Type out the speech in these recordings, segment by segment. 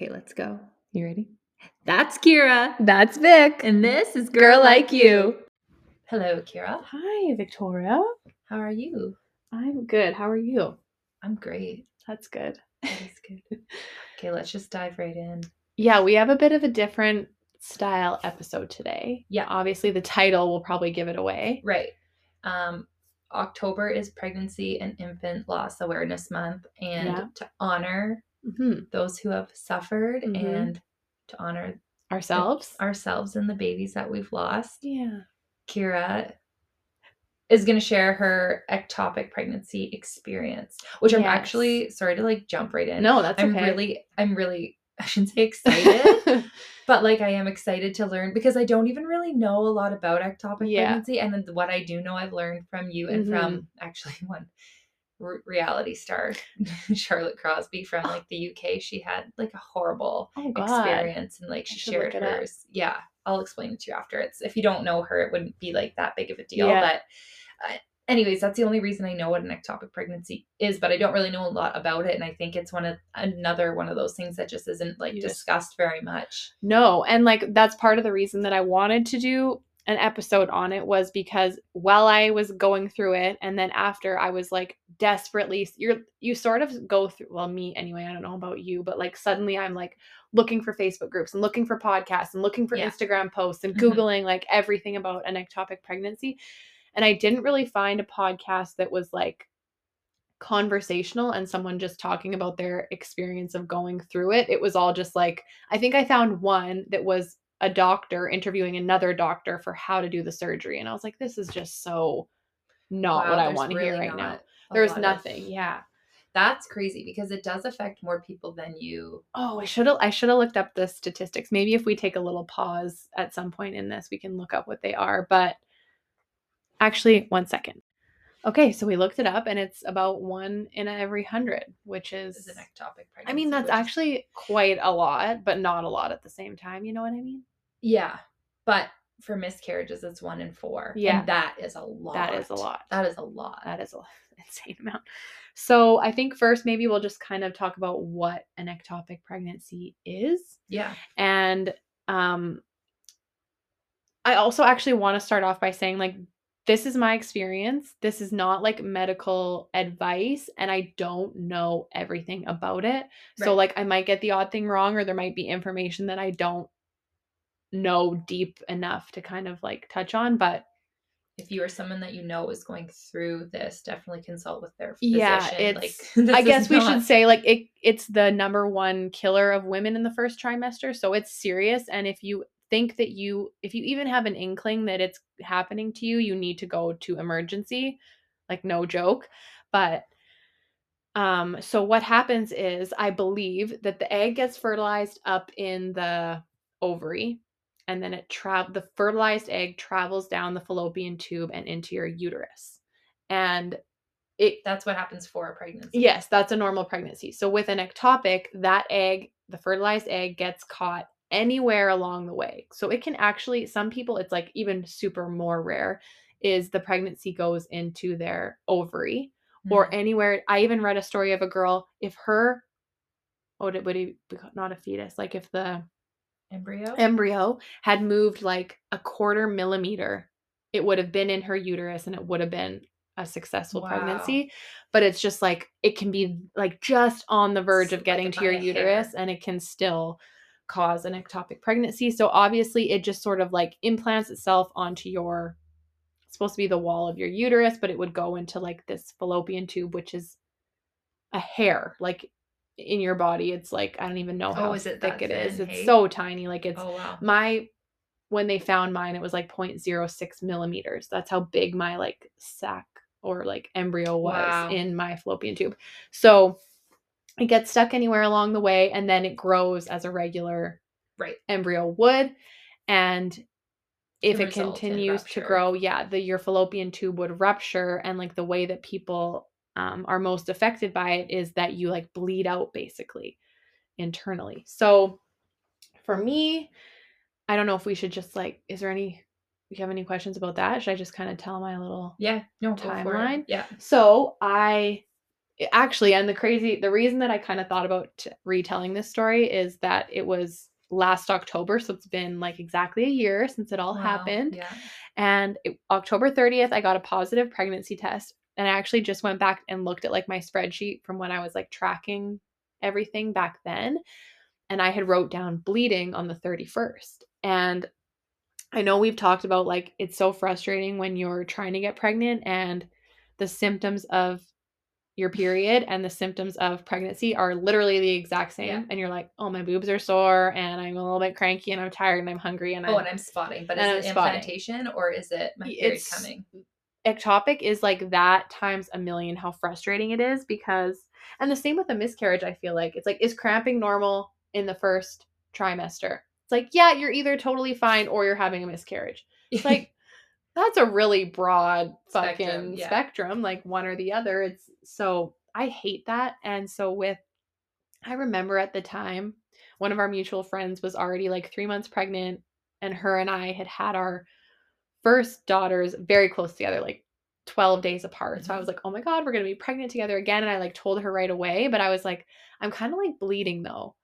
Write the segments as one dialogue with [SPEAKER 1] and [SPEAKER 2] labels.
[SPEAKER 1] Okay, let's go.
[SPEAKER 2] You ready?
[SPEAKER 1] That's Kira.
[SPEAKER 2] That's Vic.
[SPEAKER 1] And this is
[SPEAKER 2] Girl Like You.
[SPEAKER 1] Hello, Kira.
[SPEAKER 2] Hi, Victoria.
[SPEAKER 1] How are you?
[SPEAKER 2] I'm good. How are you?
[SPEAKER 1] I'm great.
[SPEAKER 2] That's good.
[SPEAKER 1] That is good. okay, let's just dive right in.
[SPEAKER 2] Yeah, we have a bit of a different style episode today.
[SPEAKER 1] Yeah.
[SPEAKER 2] Obviously, the title will probably give it away.
[SPEAKER 1] Right. Um, October is Pregnancy and Infant Loss Awareness Month, and
[SPEAKER 2] Yeah.
[SPEAKER 1] to honor
[SPEAKER 2] hmm
[SPEAKER 1] those who have suffered
[SPEAKER 2] Mhm.
[SPEAKER 1] and to honor
[SPEAKER 2] Ourselves.
[SPEAKER 1] ourselves and the babies that we've lost,
[SPEAKER 2] yeah.
[SPEAKER 1] Kira is going to share her ectopic pregnancy experience, which I'm actually sorry to like jump right in.
[SPEAKER 2] No, that's
[SPEAKER 1] I'm
[SPEAKER 2] okay.
[SPEAKER 1] really, I'm really, I shouldn't say excited, but like I am excited to learn because I don't even really know a lot about ectopic
[SPEAKER 2] Yeah.
[SPEAKER 1] pregnancy. And then what I do know, I've learned from you and
[SPEAKER 2] Mm-hmm.
[SPEAKER 1] from actually one re- reality star, Charlotte Crosby from like the UK. She had like a horrible
[SPEAKER 2] oh
[SPEAKER 1] experience and like she shared
[SPEAKER 2] it up.
[SPEAKER 1] hers. Yeah, I'll explain it to you after. It's if you don't know her, it wouldn't be like that big of a deal.
[SPEAKER 2] Yeah.
[SPEAKER 1] But uh, anyways, that's the only reason I know what an ectopic pregnancy is, but I don't really know a lot about it, and I think it's one of another one of those things that just isn't like
[SPEAKER 2] just-
[SPEAKER 1] discussed very much.
[SPEAKER 2] No, and like that's part of the reason that I wanted to do an episode on it was because while I was going through it and then after I was like desperately you're you sort of go through well me anyway, I don't know about you, but like suddenly I'm like looking for Facebook groups and looking for podcasts and looking for
[SPEAKER 1] Yeah.
[SPEAKER 2] Instagram posts and
[SPEAKER 1] Mhm.
[SPEAKER 2] googling like everything about an ectopic pregnancy. And I didn't really find a podcast that was like conversational and someone just talking about their experience of going through it. It was all just like I think I found one that was a doctor interviewing another doctor for how to do the surgery and I was like this is just so not
[SPEAKER 1] Wow,
[SPEAKER 2] what I want to hear right now. There's
[SPEAKER 1] lot of-
[SPEAKER 2] nothing. Yeah.
[SPEAKER 1] That's crazy because it does affect more people than you.
[SPEAKER 2] Oh, I should have I should have looked up the statistics. Maybe if we take a little pause at some point in this, we can look up what they are. But actually, one second. Okay, so we looked it up and it's about one in every hundred, which is
[SPEAKER 1] Is an ectopic pregnancy.
[SPEAKER 2] I mean, that's actually quite a lot, but not a lot at the same time. You know what I mean?
[SPEAKER 1] Yeah, but for miscarriages, it's one in four.
[SPEAKER 2] Yeah.
[SPEAKER 1] and that is a lot.
[SPEAKER 2] That is a lot.
[SPEAKER 1] That is a lot.
[SPEAKER 2] That is a insane amount. So I think first maybe we'll just kind of talk about what an ectopic pregnancy is.
[SPEAKER 1] yeah.
[SPEAKER 2] And um I also actually want to start off by saying like this is my experience. This is not like medical advice and I don't know everything about it. So like I might get the odd thing wrong or there might be information that I don't know deep enough to kind of like touch on, but
[SPEAKER 1] if you are someone that you know is going through this, definitely consult with their physician.
[SPEAKER 2] Yeah,
[SPEAKER 1] like,
[SPEAKER 2] it's-
[SPEAKER 1] this
[SPEAKER 2] I guess we should say like it it's the number one killer of women in the first trimester, so it's serious and if you think that you if you even have an inkling that it's happening to you, you need to go to emergency. Like no joke. But um so what happens is I believe that the egg gets fertilized up in the ovary and then it tra- the fertilized egg travels down the fallopian tube and into your uterus. And it
[SPEAKER 1] That's what happens for a pregnancy.
[SPEAKER 2] Yes, that's a normal pregnancy. So with an ectopic, that egg, the fertilized egg gets caught anywhere along the way. So it can actually some people it's like even super more rare is the pregnancy goes into their ovary or
[SPEAKER 1] Mhm.
[SPEAKER 2] anywhere. I even read a story of a girl if her oh would it would it be not a fetus like if the
[SPEAKER 1] embryo.
[SPEAKER 2] embryo had moved like a quarter millimeter, it would have been in her uterus and it would have been a successful
[SPEAKER 1] Wow.
[SPEAKER 2] pregnancy. But it's just like it can be like just on the verge of
[SPEAKER 1] like
[SPEAKER 2] getting to your
[SPEAKER 1] a hair.
[SPEAKER 2] uterus and it can still cause an ectopic pregnancy. So obviously it just sort of like implants itself onto your it's supposed to be the wall of your uterus, but it would go into like this fallopian tube, which is a hair. Like in your body, it's like I don't even know
[SPEAKER 1] Oh,
[SPEAKER 2] how
[SPEAKER 1] is it
[SPEAKER 2] thick it is.
[SPEAKER 1] thin,
[SPEAKER 2] It's
[SPEAKER 1] hey?
[SPEAKER 2] so tiny. Like it's
[SPEAKER 1] oh wow.
[SPEAKER 2] my when they found mine it was like 0.06 millimeters that's how big my like sac or like embryo was
[SPEAKER 1] Wow.
[SPEAKER 2] in my fallopian tube so it gets stuck anywhere along the way and then it grows as a regular
[SPEAKER 1] Right.
[SPEAKER 2] embryo would and if
[SPEAKER 1] Can
[SPEAKER 2] it continues to grow yeah the your fallopian tube would rupture and like the way that people um, are most affected by it is that you like bleed out basically internally so for me i don't know if we should just like is there any you have any questions about that should i just kind of tell my little
[SPEAKER 1] Yeah. No.
[SPEAKER 2] Timeline?
[SPEAKER 1] Yeah.
[SPEAKER 2] so I actually and the crazy the reason that i kind of thought about retelling this story is that it was last october so it's been like exactly a year since it all
[SPEAKER 1] Wow,
[SPEAKER 2] happened
[SPEAKER 1] Yeah.
[SPEAKER 2] and it, october 30th i got a positive pregnancy test and i actually just went back and looked at like my spreadsheet from when i was like tracking everything back then and i had wrote down bleeding on the 31st and i know we've talked about like it's so frustrating when you're trying to get pregnant and the symptoms of your period and the symptoms of pregnancy are literally the exact same
[SPEAKER 1] Yeah.
[SPEAKER 2] and you're like oh my boobs are sore and i'm a little bit cranky and i'm tired and i'm hungry and
[SPEAKER 1] Oh,
[SPEAKER 2] I'm,
[SPEAKER 1] and I'm spotting, but is it
[SPEAKER 2] I'm spotting.
[SPEAKER 1] implantation or is it my period
[SPEAKER 2] it's-
[SPEAKER 1] coming?
[SPEAKER 2] Ectopic is like that times a million how frustrating it is because and the same with a miscarriage i feel like. It's like is cramping normal in the first trimester? It's like yeah you're either totally fine or you're having a miscarriage. It's like that's a really broad fucking
[SPEAKER 1] Spectrum,
[SPEAKER 2] spectrum, like one or the other. It's so i hate that. And so with i remember at the time one of our mutual friends was already like three months pregnant and her and i had had our first daughters very close together like 12 days apart so i
[SPEAKER 1] Mhm.
[SPEAKER 2] was like oh my god we're gonna be pregnant together again and i like told her right away but i was like i'm kind of like bleeding though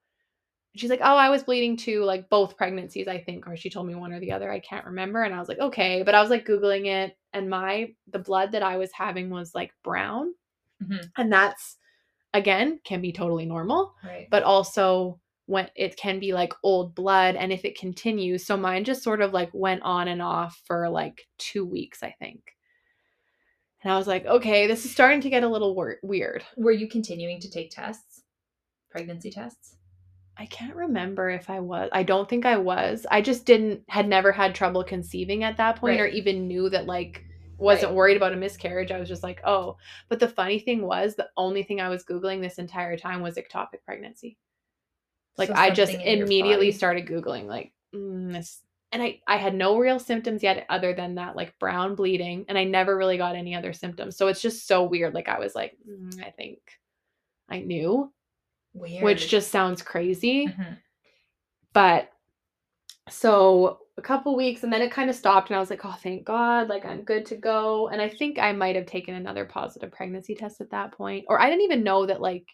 [SPEAKER 2] she's like, Oh, I was bleeding too, like both pregnancies, I think, or she told me one or the other. I can't remember. And I was like, Okay. But I was like Googling it, and my the blood that I was having was like brown.
[SPEAKER 1] Mhm.
[SPEAKER 2] And that's again can be totally normal,
[SPEAKER 1] Right.
[SPEAKER 2] but also when it can be like old blood. And if it continues, so mine just sort of like went on and off for like two weeks, I think. And I was like, okay, this is starting to get a little wor- weird.
[SPEAKER 1] Were you continuing to take tests? Pregnancy tests?
[SPEAKER 2] I can't remember if I was. I don't think I was. I just didn't had never had trouble conceiving at that point or even knew that like wasn't
[SPEAKER 1] Right.
[SPEAKER 2] worried about a miscarriage. I was just like, "Oh." But the funny thing was the only thing I was googling this entire time was ectopic pregnancy. Like
[SPEAKER 1] So
[SPEAKER 2] I just
[SPEAKER 1] something in your
[SPEAKER 2] immediately started googling like mm, this and I I had no real symptoms yet other than that like brown bleeding and I never really got any other symptoms. So it's just so weird like I was like, mm, I think I knew,
[SPEAKER 1] Weird.
[SPEAKER 2] which just sounds crazy
[SPEAKER 1] Mhm.
[SPEAKER 2] but so a couple weeks and then it kind of stopped and i was like oh thank god like i'm good to go and i think i might have taken another positive pregnancy test at that point or i didn't even know that like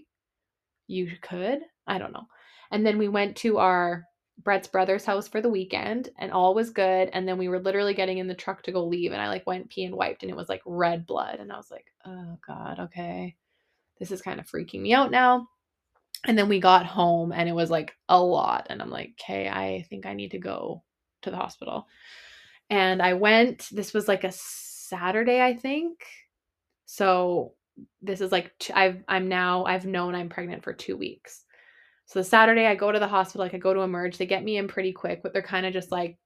[SPEAKER 2] you could i don't know and then we went to our brett's brother's house for the weekend and all was good and then we were literally getting in the truck to go leave and i like went pee and wiped and it was like red blood and i was like oh god okay this is kind of freaking me out now and then we got home and it was like a lot. And I'm like, okay, I think I need to go to the hospital. And I went, this was like a Saturday, I think. So this is like, I've I'm now, I've known I'm pregnant for two weeks. So the Saturday I go to the hospital, like I go to emerge, they get me in pretty quick, but they're kind of just like,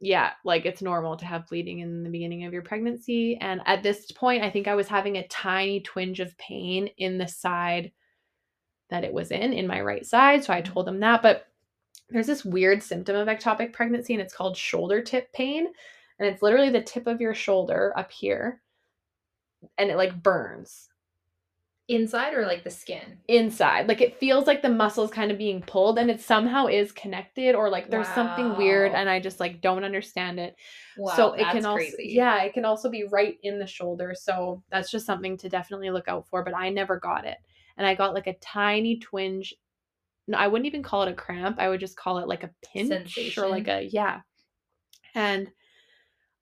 [SPEAKER 2] yeah, like it's normal to have bleeding in the beginning of your pregnancy. And at this point, I think I was having a tiny twinge of pain in the side that it was in, in my right side. So I mm-hmm. told them that. But there's this weird symptom of ectopic pregnancy, and it's called shoulder tip pain. And it's literally the tip of your shoulder up here, and it like burns
[SPEAKER 1] Inside or like the skin?
[SPEAKER 2] inside. Like it feels like the muscle's kind of being pulled, and it somehow is connected, or like there's something weird, and I just like don't understand it.
[SPEAKER 1] Wow,
[SPEAKER 2] so it can also
[SPEAKER 1] crazy.
[SPEAKER 2] yeah, it can also be right in the shoulder. So that's just something to definitely look out for. But I never got it, and I got like a tiny twinge. No, I wouldn't even call it a cramp. I would just call it like a pinch or like a yeah. And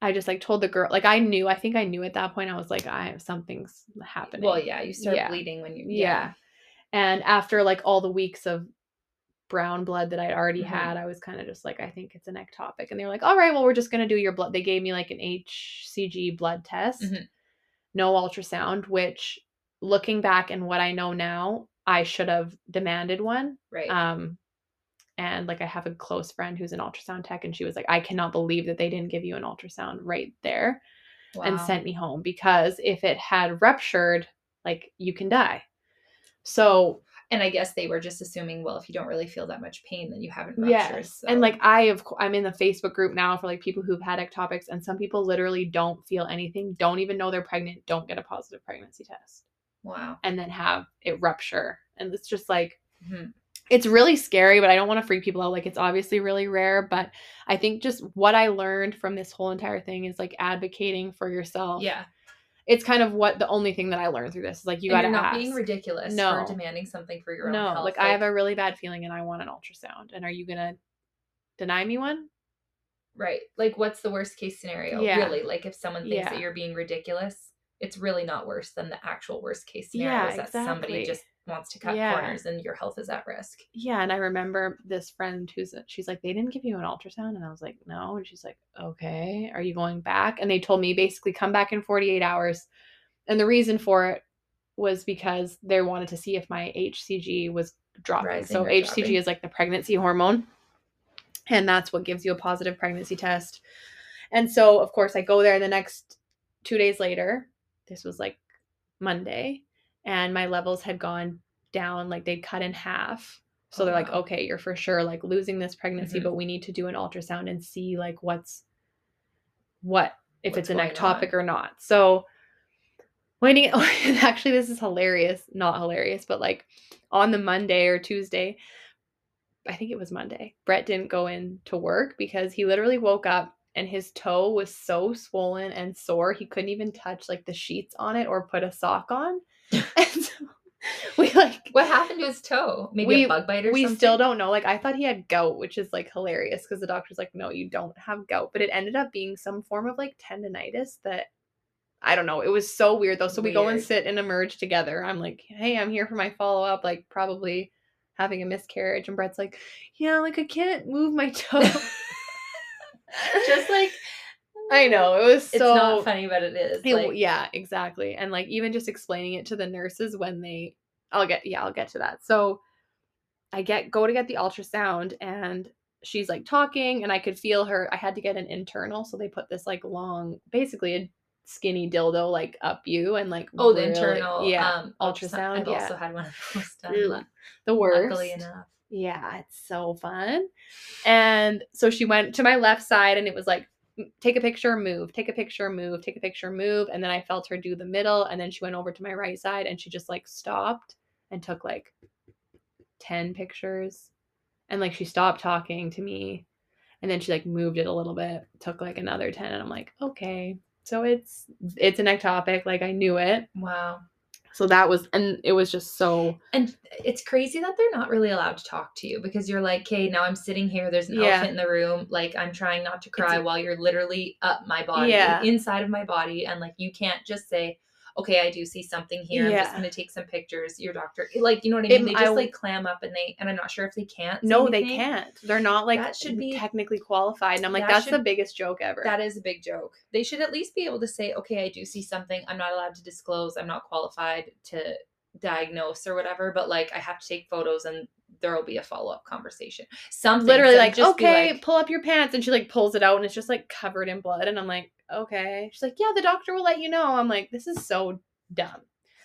[SPEAKER 2] I just like told the girl like I knew. I think I knew at that point. I was like, I have something's happening.
[SPEAKER 1] Well, yeah, you start
[SPEAKER 2] Yeah.
[SPEAKER 1] bleeding when you
[SPEAKER 2] Yeah. And after like all the weeks of brown blood that I'd already
[SPEAKER 1] Mhm.
[SPEAKER 2] had, I was kind of just like, I think it's an ectopic. And they were like, all right, well, we're just going to do your blood. They gave me like an HCG blood test,
[SPEAKER 1] Mhm.
[SPEAKER 2] no ultrasound, which looking back and what I know now, I should have demanded one.
[SPEAKER 1] Right.
[SPEAKER 2] Um, and like I have a close friend who's an ultrasound tech, and she was like, I cannot believe that they didn't give you an ultrasound right there and sent me home because if it had ruptured, like you can die. So
[SPEAKER 1] And I guess they were just assuming, well, if you don't really feel that much pain, then you haven't ruptured.
[SPEAKER 2] yes, and like I have, I'm in the Facebook group now for like people who've had ectopics, and some people literally don't feel anything, don't even know they're pregnant, don't get a positive pregnancy test,
[SPEAKER 1] wow.
[SPEAKER 2] and then have it rupture, and it's just like
[SPEAKER 1] Mhm.
[SPEAKER 2] It's really scary, but I don't want to freak people out. Like it's obviously really rare, but I think just what I learned from this whole entire thing is like advocating for yourself.
[SPEAKER 1] Yeah.
[SPEAKER 2] it's kind of what the only thing that I learned through this is like you got to
[SPEAKER 1] not
[SPEAKER 2] ask.
[SPEAKER 1] being ridiculous
[SPEAKER 2] No.
[SPEAKER 1] for demanding something for your own
[SPEAKER 2] no,
[SPEAKER 1] health.
[SPEAKER 2] like I have a really bad feeling and I want an ultrasound. And are you gonna deny me one?
[SPEAKER 1] right. Like, what's the worst case scenario?
[SPEAKER 2] Yeah.
[SPEAKER 1] Really, like if someone thinks
[SPEAKER 2] Yeah.
[SPEAKER 1] that you're being ridiculous, it's really not worse than the actual worst case scenario.
[SPEAKER 2] Yeah,
[SPEAKER 1] is that somebody
[SPEAKER 2] exactly.
[SPEAKER 1] just wants to cut
[SPEAKER 2] Yeah.
[SPEAKER 1] corners and your health is at risk.
[SPEAKER 2] Yeah, and I remember this friend who's she's like, they didn't give you an ultrasound, and I was like, no, and she's like, okay, are you going back? And they told me basically come back in 48 hours, and the reason for it was because they wanted to see if my HCG was dropping.
[SPEAKER 1] Rising
[SPEAKER 2] so HCG
[SPEAKER 1] dropping.
[SPEAKER 2] is like the pregnancy hormone, and that's what gives you a positive pregnancy test. And so, of course, I go there the next two days later. This was like Monday, and my levels had gone down, like they'd cut in half. So
[SPEAKER 1] Oh,
[SPEAKER 2] they're like,
[SPEAKER 1] wow.
[SPEAKER 2] okay, you're for sure like losing this pregnancy,
[SPEAKER 1] Mhm.
[SPEAKER 2] but we need to do an ultrasound and see like what's what if
[SPEAKER 1] What's
[SPEAKER 2] it's an ectopic
[SPEAKER 1] on.
[SPEAKER 2] or not. So waiting actually this is hilarious, not hilarious, but like on the Monday or Tuesday, I think it was Monday, Brett didn't go in to work because he literally woke up and his toe was so swollen and sore he couldn't even touch like the sheets on it or put a sock on. and so we like
[SPEAKER 1] What happened to his toe? Maybe
[SPEAKER 2] We-
[SPEAKER 1] a bug bite or something?
[SPEAKER 2] we
[SPEAKER 1] something.
[SPEAKER 2] still don't know. Like I thought he had gout, which is like hilarious because the doctor's like, no, you don't have gout. But it ended up being some form of like tendonitis that I don't know. It was so weird though. So we go and sit and emerge together. I'm like, hey, I'm here for my follow up, like probably having a miscarriage. And Brett's like, yeah, like I can't move my toe. Just like I know. It was so It's
[SPEAKER 1] not funny, but it is.
[SPEAKER 2] it-
[SPEAKER 1] like,
[SPEAKER 2] yeah, exactly. And like even just explaining it to the nurses when they I'll get yeah, I'll get to that. So I get go to get the ultrasound and she's like talking and I could feel her I had to get an internal, so they put this like long basically a skinny dildo like up you and like
[SPEAKER 1] Oh, the internal
[SPEAKER 2] yeah
[SPEAKER 1] um,
[SPEAKER 2] ultrasound,
[SPEAKER 1] I've
[SPEAKER 2] yeah.
[SPEAKER 1] also had one of those done.
[SPEAKER 2] The worst
[SPEAKER 1] Luckily enough.
[SPEAKER 2] yeah, it's so fun. And so she went to my left side and it was like, "M- take a picture, move, take a picture, move, take a picture, move. And then I felt her do the middle. And then she went over to my right side and she just like stopped and took like 10 pictures. And like she stopped talking to me. And then she like moved it a little bit, took like another 10. And I'm like, okay. So it's it's an ectopic. Like I knew it.
[SPEAKER 1] Wow.
[SPEAKER 2] So that was and it was just so
[SPEAKER 1] And it's crazy that they're not really allowed to talk to you because you're like, okay, now I'm sitting here. There's an
[SPEAKER 2] Yeah.
[SPEAKER 1] elephant in the room. Like I'm trying not to cry while you're literally up my body,
[SPEAKER 2] Yeah.
[SPEAKER 1] inside of my body, and like you can't just say, okay, I do see something here. I'm just gonna take some pictures. Your doctor, like you know what I
[SPEAKER 2] It-
[SPEAKER 1] mean? They just
[SPEAKER 2] w-
[SPEAKER 1] like clam up and they, and I'm not sure if they can't.
[SPEAKER 2] No, they can't. They're not like
[SPEAKER 1] That should be-
[SPEAKER 2] technically qualified. And I'm like,
[SPEAKER 1] that
[SPEAKER 2] that's the biggest joke ever.
[SPEAKER 1] That is a big joke. They should at least be able to say, okay, I do see something. I'm not allowed to disclose. I'm not qualified to diagnose or whatever, but like I have to take photos and there will be a follow up conversation. Something
[SPEAKER 2] Literally like,
[SPEAKER 1] just
[SPEAKER 2] okay,
[SPEAKER 1] like,
[SPEAKER 2] pull up your pants. And she like pulls it out and it's just like covered in blood. And I'm like, okay. She's like, yeah, the doctor will let you know. I'm like, this is so dumb.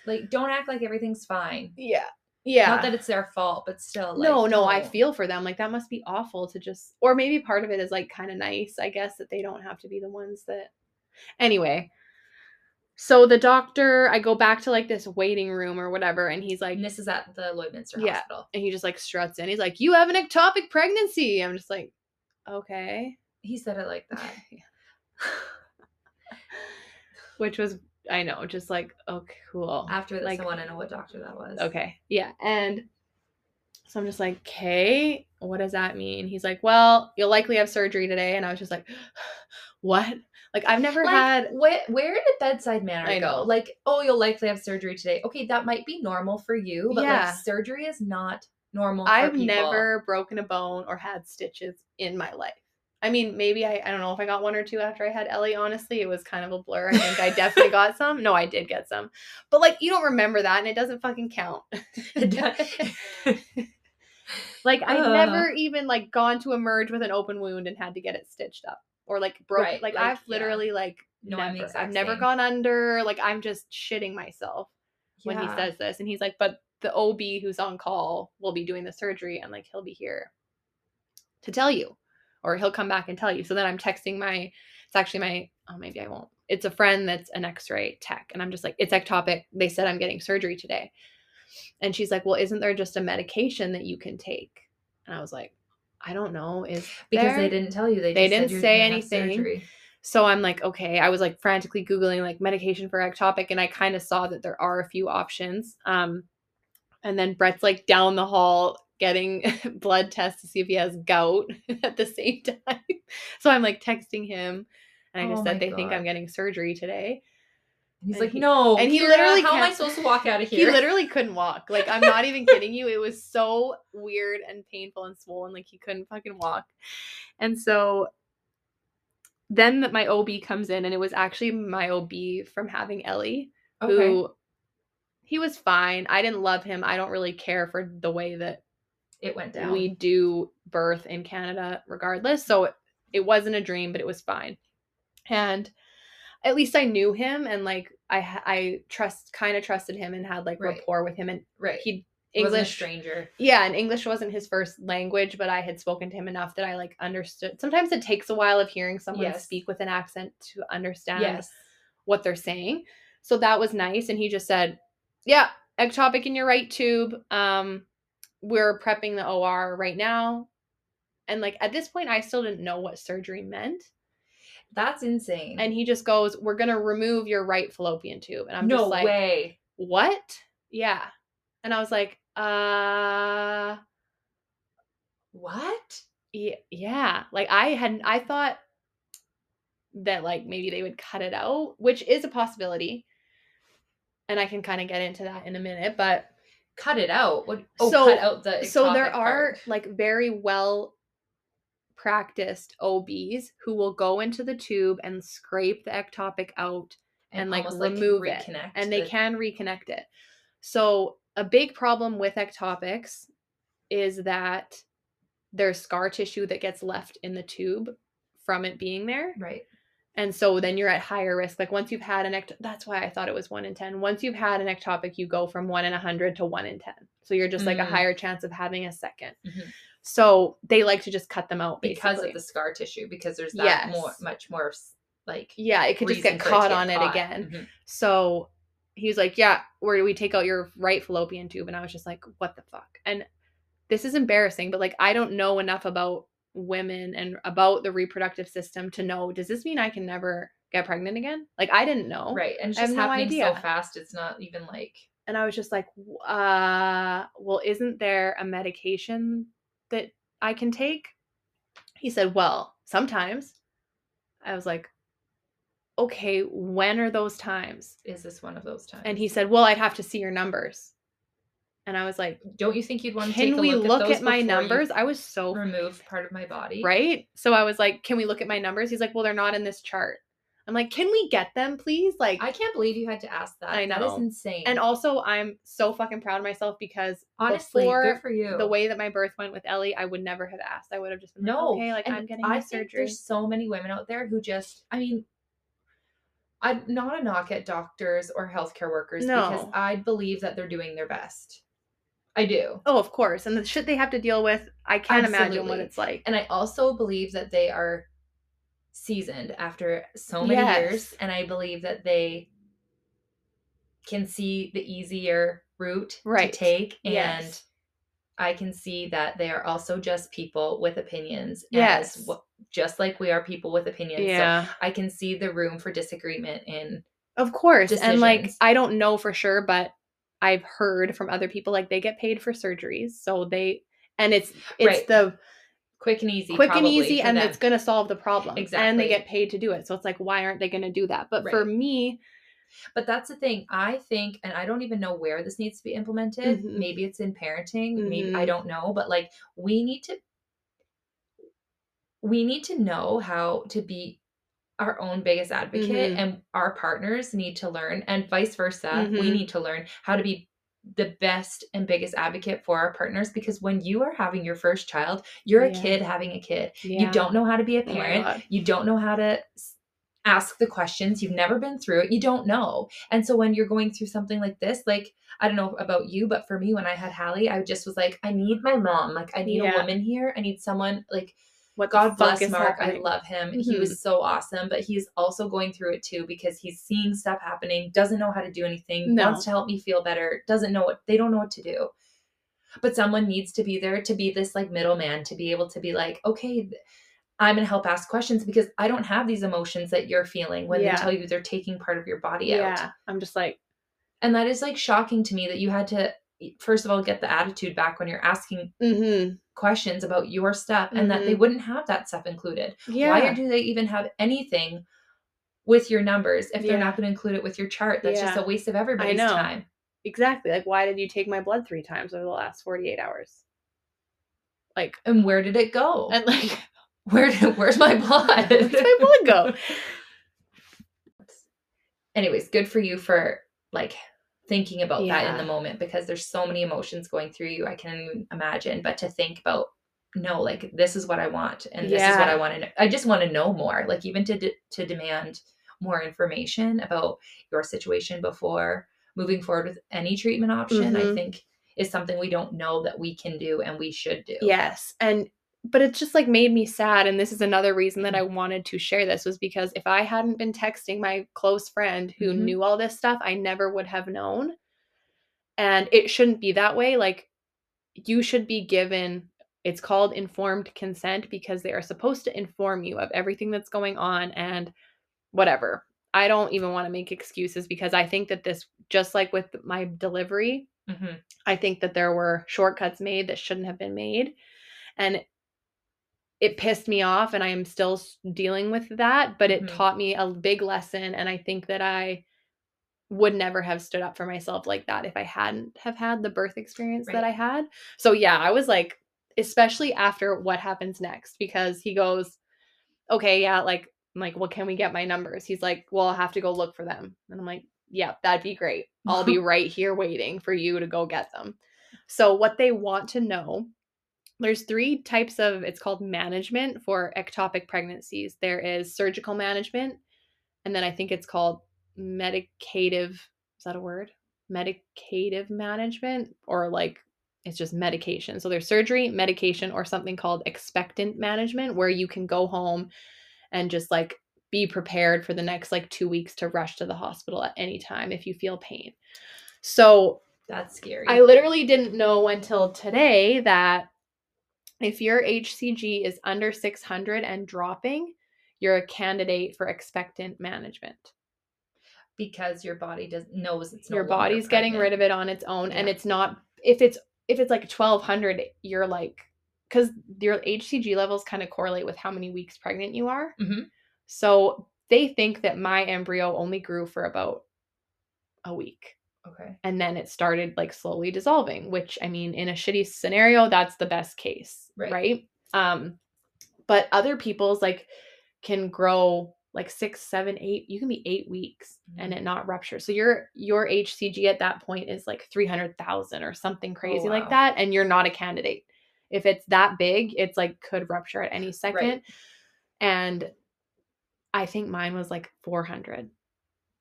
[SPEAKER 1] like don't act like everything's fine.
[SPEAKER 2] Yeah. Yeah.
[SPEAKER 1] Not that it's their fault, but still like
[SPEAKER 2] no, no, I feel for them. Like that must be awful to just or maybe part of it is like kind of nice, I guess, that they don't have to be the ones that anyway. So the doctor, I go back to like this waiting room or whatever, and he's like
[SPEAKER 1] and this is at the Lloydminster
[SPEAKER 2] Yeah.
[SPEAKER 1] Hospital.
[SPEAKER 2] and he just like struts in. He's like, You have an ectopic pregnancy. I'm just like, okay.
[SPEAKER 1] He said it like that.
[SPEAKER 2] Which was I know, just like, oh cool.
[SPEAKER 1] After this,
[SPEAKER 2] Like-
[SPEAKER 1] I want to know what doctor that was.
[SPEAKER 2] Okay. Yeah. And so I'm just like, okay, what does that mean? He's like, well, you'll likely have surgery today. And I was just like, what? Like, I've never
[SPEAKER 1] Like,
[SPEAKER 2] had.
[SPEAKER 1] where, where did bedside manner go? Like, oh, you'll likely have surgery today. Okay, that might be normal for you, but
[SPEAKER 2] Yeah.
[SPEAKER 1] like surgery is not normal.
[SPEAKER 2] I've never broken a bone or had stitches in my life. I mean, maybe I, I don't know if I got one or two after I had Ellie. Honestly, it was kind of a blur. I think I definitely got some. No, I did get some. But like, you don't remember that and it doesn't fucking count. Like I've
[SPEAKER 1] Ugh.
[SPEAKER 2] never even like gone to emerge with an open wound and had to get it stitched up or like broke.
[SPEAKER 1] Right,
[SPEAKER 2] Like,
[SPEAKER 1] like,
[SPEAKER 2] I've
[SPEAKER 1] yeah.
[SPEAKER 2] literally like
[SPEAKER 1] No, I'm
[SPEAKER 2] I've never
[SPEAKER 1] same.
[SPEAKER 2] gone under. Like I'm just shitting myself when he says this, and he's like, "But the OB who's on call will be doing the surgery, and like he'll be here to tell you, or he'll come back and tell you." So then I'm texting my. It's actually my. Oh, maybe I won't. It's a friend that's an X-ray tech, and I'm just like, "It's ectopic." They said I'm getting surgery today, and she's like, "Well, isn't there just a medication that you can take?" And I was like, "I don't know. Is
[SPEAKER 1] because
[SPEAKER 2] there?"
[SPEAKER 1] they didn't tell you. They,
[SPEAKER 2] They didn't say anything. So I'm like, okay, I was like frantically Googling like medication for ectopic and I kind of saw that there are a few options. Um, and then Brett's like down the hall getting blood tests to see if he has gout at the same time. So I'm like texting him and I just
[SPEAKER 1] Oh
[SPEAKER 2] said they think I'm getting surgery today.
[SPEAKER 1] He's
[SPEAKER 2] And
[SPEAKER 1] like,
[SPEAKER 2] he-
[SPEAKER 1] no.
[SPEAKER 2] and he
[SPEAKER 1] Kira,
[SPEAKER 2] literally
[SPEAKER 1] how am I supposed to walk out of here?
[SPEAKER 2] He literally couldn't walk. Like I'm not even kidding you. It was so weird and painful and swollen. Like he couldn't fucking walk. And so then that my OB comes in, and it was actually my OB from having Ellie,
[SPEAKER 1] okay.
[SPEAKER 2] who he was fine. I didn't love him. I don't really care for the way that
[SPEAKER 1] It went down.
[SPEAKER 2] we do birth in Canada, regardless. So it, it wasn't a dream, but it was fine. And at least I knew him, and like I I trust kind of trusted him and had like
[SPEAKER 1] Right.
[SPEAKER 2] rapport with him, and
[SPEAKER 1] right.
[SPEAKER 2] he
[SPEAKER 1] He wasn't a
[SPEAKER 2] English
[SPEAKER 1] stranger.
[SPEAKER 2] yeah, and English wasn't his first language, but I had spoken to him enough that I like understood. Sometimes it takes a while of hearing someone
[SPEAKER 1] Yes.
[SPEAKER 2] speak with an accent to understand
[SPEAKER 1] Yes.
[SPEAKER 2] what they're saying. So that was nice. And he just said, Yeah, ectopic in your right tube. Um, we're prepping the OR right now. And like at this point, I still didn't know what surgery meant.
[SPEAKER 1] That's insane.
[SPEAKER 2] And he just goes, We're gonna remove your right fallopian tube. And I'm
[SPEAKER 1] no
[SPEAKER 2] just like,
[SPEAKER 1] way.
[SPEAKER 2] What? Yeah. And I was like, uh
[SPEAKER 1] What?
[SPEAKER 2] Yeah, yeah. Like I hadn't. I thought that like maybe they would cut it out, which is a possibility. And I can kind of get into that in a minute, but
[SPEAKER 1] Cut it out. What? Oh,
[SPEAKER 2] So-
[SPEAKER 1] cut out the.
[SPEAKER 2] so there are
[SPEAKER 1] part.
[SPEAKER 2] like very well practiced OBs who will go into the tube and scrape the ectopic out and, like
[SPEAKER 1] almost,
[SPEAKER 2] remove it
[SPEAKER 1] reconnect
[SPEAKER 2] and they
[SPEAKER 1] the-
[SPEAKER 2] can reconnect it. So a big problem with ectopics is that there's scar tissue that gets left in the tube from it being there.
[SPEAKER 1] Right.
[SPEAKER 2] And so then you're at higher risk. Like once you've had an ect that's why I thought it was 1 in 10. Once you've had an ectopic, you go from 1 in a 100 to 1 in 10. So you're just like a
[SPEAKER 1] Mm.
[SPEAKER 2] higher chance of having a 2nd
[SPEAKER 1] Mhm.
[SPEAKER 2] So they like to just cut them out
[SPEAKER 1] Because of the scar tissue, because there's that more, much more like.
[SPEAKER 2] Yeah, it could just get caught
[SPEAKER 1] get
[SPEAKER 2] on it
[SPEAKER 1] caught.
[SPEAKER 2] again.
[SPEAKER 1] Mhm.
[SPEAKER 2] So he was like, Yeah, where do we take out your right fallopian tube? And I was just like, What the fuck? And this is embarrassing, but like I don't know enough about women and about the reproductive system to know does this mean I can never get pregnant again? Like I didn't know.
[SPEAKER 1] Right, and it's just
[SPEAKER 2] no
[SPEAKER 1] happening so fast. It's not even like.
[SPEAKER 2] And I was just like, uh, well, isn't there a medication that I can take? He said, well, sometimes. I was like, okay, when are those times?
[SPEAKER 1] Is this one of those times?
[SPEAKER 2] And he said, well, I'd have to see your numbers. And I was like,
[SPEAKER 1] "Don't you think you'd want to take
[SPEAKER 2] can we
[SPEAKER 1] look,
[SPEAKER 2] look
[SPEAKER 1] at,
[SPEAKER 2] at my numbers? I was so
[SPEAKER 1] remove part of my body,
[SPEAKER 2] right. So I was like, can we look at my numbers? He's like, well, they're not in this chart. I'm like, can we get them, please? Like,
[SPEAKER 1] I can't believe you had to ask that.
[SPEAKER 2] I know
[SPEAKER 1] That is insane.
[SPEAKER 2] and also, I'm so fucking proud of myself because
[SPEAKER 1] honestly,
[SPEAKER 2] before
[SPEAKER 1] good for you.
[SPEAKER 2] the way that my birth went with Ellie, I would never have asked. I would have just been
[SPEAKER 1] No,
[SPEAKER 2] like, okay, like
[SPEAKER 1] and
[SPEAKER 2] I'm getting
[SPEAKER 1] I
[SPEAKER 2] surgery.
[SPEAKER 1] there's so many women out there who just, I mean, I'm not a knock at doctors or healthcare workers because I believe that they're doing their best. I do.
[SPEAKER 2] Oh, of course. And the shit they have to deal with, I can't imagine what it's like.
[SPEAKER 1] And I also believe that they are seasoned after so many years. And I believe that they can see the easier route
[SPEAKER 2] Right.
[SPEAKER 1] to take. And
[SPEAKER 2] Yes.
[SPEAKER 1] I can see that they are also just people with opinions.
[SPEAKER 2] Yes.
[SPEAKER 1] As, just like we are people with opinions. So
[SPEAKER 2] yeah.
[SPEAKER 1] I can see the room for disagreement in
[SPEAKER 2] Of course. And like. I don't know for sure, but I've heard from other people like they get paid for surgeries. So they and it's it's
[SPEAKER 1] Right.
[SPEAKER 2] the
[SPEAKER 1] quick and easy.
[SPEAKER 2] quick and easy and
[SPEAKER 1] them.
[SPEAKER 2] it's going to solve the problem. And they get paid to do it. So it's like why aren't they going to do that? But for me,
[SPEAKER 1] But that's the thing. I think, and I don't even know where this needs to be implemented.
[SPEAKER 2] Mhm.
[SPEAKER 1] Maybe it's in parenting. Maybe I
[SPEAKER 2] Mhm.
[SPEAKER 1] don't know. But like, we need to, we need to know how to be our own biggest advocate,
[SPEAKER 2] Mhm.
[SPEAKER 1] and our partners need to learn, and vice versa. We
[SPEAKER 2] Mhm.
[SPEAKER 1] need to learn how to be the best and biggest advocate for our partners because when you are having your first child, you're a kid having a kid.
[SPEAKER 2] yeah.
[SPEAKER 1] You don't know how to be a
[SPEAKER 2] Oh
[SPEAKER 1] parent.
[SPEAKER 2] God.
[SPEAKER 1] you don't know how to ask the questions. You've never been through it. You don't know. And so when you're going through something like this, like I don't know about you, but for me, when I had Hallie, I just was like, I need my mom. Like I need
[SPEAKER 2] Yeah.
[SPEAKER 1] a woman here. I need someone like
[SPEAKER 2] What
[SPEAKER 1] God bless Mark. I love him. He
[SPEAKER 2] Mhm.
[SPEAKER 1] was so awesome, but he's also going through it too because he's seeing stuff happening, doesn't know how to do anything,
[SPEAKER 2] No.
[SPEAKER 1] wants to help me feel better, doesn't know what they don't know what to do. But someone needs to be there to be this like middleman to be able to be like, okay, I'm going to help ask questions because I don't have these emotions that you're feeling when
[SPEAKER 2] Yeah.
[SPEAKER 1] they tell you they're taking part of your body out.
[SPEAKER 2] yeah. I'm just like,
[SPEAKER 1] And that is like shocking to me that you had to, first of all, get the attitude back when you're asking
[SPEAKER 2] mm-hmm.
[SPEAKER 1] questions about your stuff and that they
[SPEAKER 2] Mhm.
[SPEAKER 1] wouldn't have that stuff included.
[SPEAKER 2] Yeah.
[SPEAKER 1] Why do they even have anything with your numbers if they're not going to include it with your chart? That's just a waste of everybody's time.
[SPEAKER 2] exactly. Like, why did you take my blood three times over the last 48 hours? Like,
[SPEAKER 1] And where did it go?
[SPEAKER 2] and like,
[SPEAKER 1] Where did, where's my blood?
[SPEAKER 2] where's my blood go?
[SPEAKER 1] Anyways, good for you for like thinking about that in the moment because there's so many emotions going through you. I can't even imagine. But to think about, no, like this is what I want, and this is what I want to know. I just want to know more. Like even to de- to demand more information about your situation before moving forward with any treatment option. I
[SPEAKER 2] Mhm.
[SPEAKER 1] think is something we don't know that we can do and we should do.
[SPEAKER 2] Yes. And but it just like made me sad and this is another reason that I wanted to share this was because if I hadn't been texting my close friend who
[SPEAKER 1] Mhm.
[SPEAKER 2] knew all this stuff, I never would have known. And it shouldn't be that way. Like you should be given it's called informed consent because they are supposed to inform you of everything that's going on and whatever. I don't even want to make excuses because I think that this just like with my delivery,
[SPEAKER 1] Mhm.
[SPEAKER 2] I think that there were shortcuts made that shouldn't have been made. And it pissed me off, and I am still dealing with that. But it
[SPEAKER 1] Mhm.
[SPEAKER 2] taught me a big lesson. And I think that I would never have stood up for myself like that if I hadn't have had the birth experience that I had. So yeah, I was like, especially after what happens next, because he goes, okay, yeah, like, I'm like, well, can we get my numbers? He's like, well, I'll have to go look for them. And I'm like, yeah, that'd be great. I'll be right here waiting for you to go get them. So, what they want to know there's three types of it's called management for ectopic pregnancies. There is surgical management, and then I think it's called medicative. Is that a word? Medicative management, or like it's just medication. So there's surgery, medication, or something called expectant management, where you can go home and just like be prepared for the next like two weeks to rush to the hospital at any time if you feel pain. So
[SPEAKER 1] That's scary.
[SPEAKER 2] I literally didn't know until today that if your HCG is under 600 and dropping, you're a candidate for expectant management.
[SPEAKER 1] because your body does knows it's no
[SPEAKER 2] your body's getting rid of it on its own and it's not if it's if it's like 1200 you're like cuz your HCG levels kind of correlate with how many weeks pregnant you are.
[SPEAKER 1] Mhm.
[SPEAKER 2] So they think that my embryo only grew for about a week.
[SPEAKER 1] Okay.
[SPEAKER 2] and then it started like slowly dissolving which i mean in a shitty scenario that's the best case
[SPEAKER 1] Right.
[SPEAKER 2] right, um but other people's like can grow like six seven eight you can be eight weeks and
[SPEAKER 1] Mhm.
[SPEAKER 2] it not rupture so your your hcg at that point is like 300000 or something crazy
[SPEAKER 1] Oh, wow.
[SPEAKER 2] like that and you're not a candidate if it's that big it's like could rupture at any second and i think mine was like 400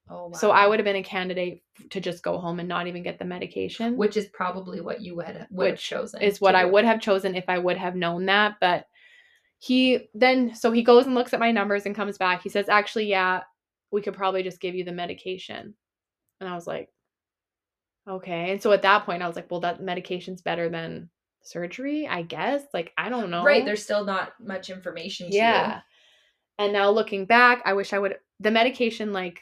[SPEAKER 1] Oh wow.
[SPEAKER 2] so i would have been a candidate to just go home and not even get the medication
[SPEAKER 1] which is probably what you would would have chosen.
[SPEAKER 2] is what I
[SPEAKER 1] do.
[SPEAKER 2] would have chosen if I would have known that. But he then, so he goes and looks at my numbers and comes back. He says, actually, yeah, we could probably just give you the medication. And I was like, okay. And so at that point, I was like, well, that medication's better than surgery, I guess. Like, I don't know.
[SPEAKER 1] Right. There's still not much information. To
[SPEAKER 2] yeah. And now looking back, I wish I would, the medication, like,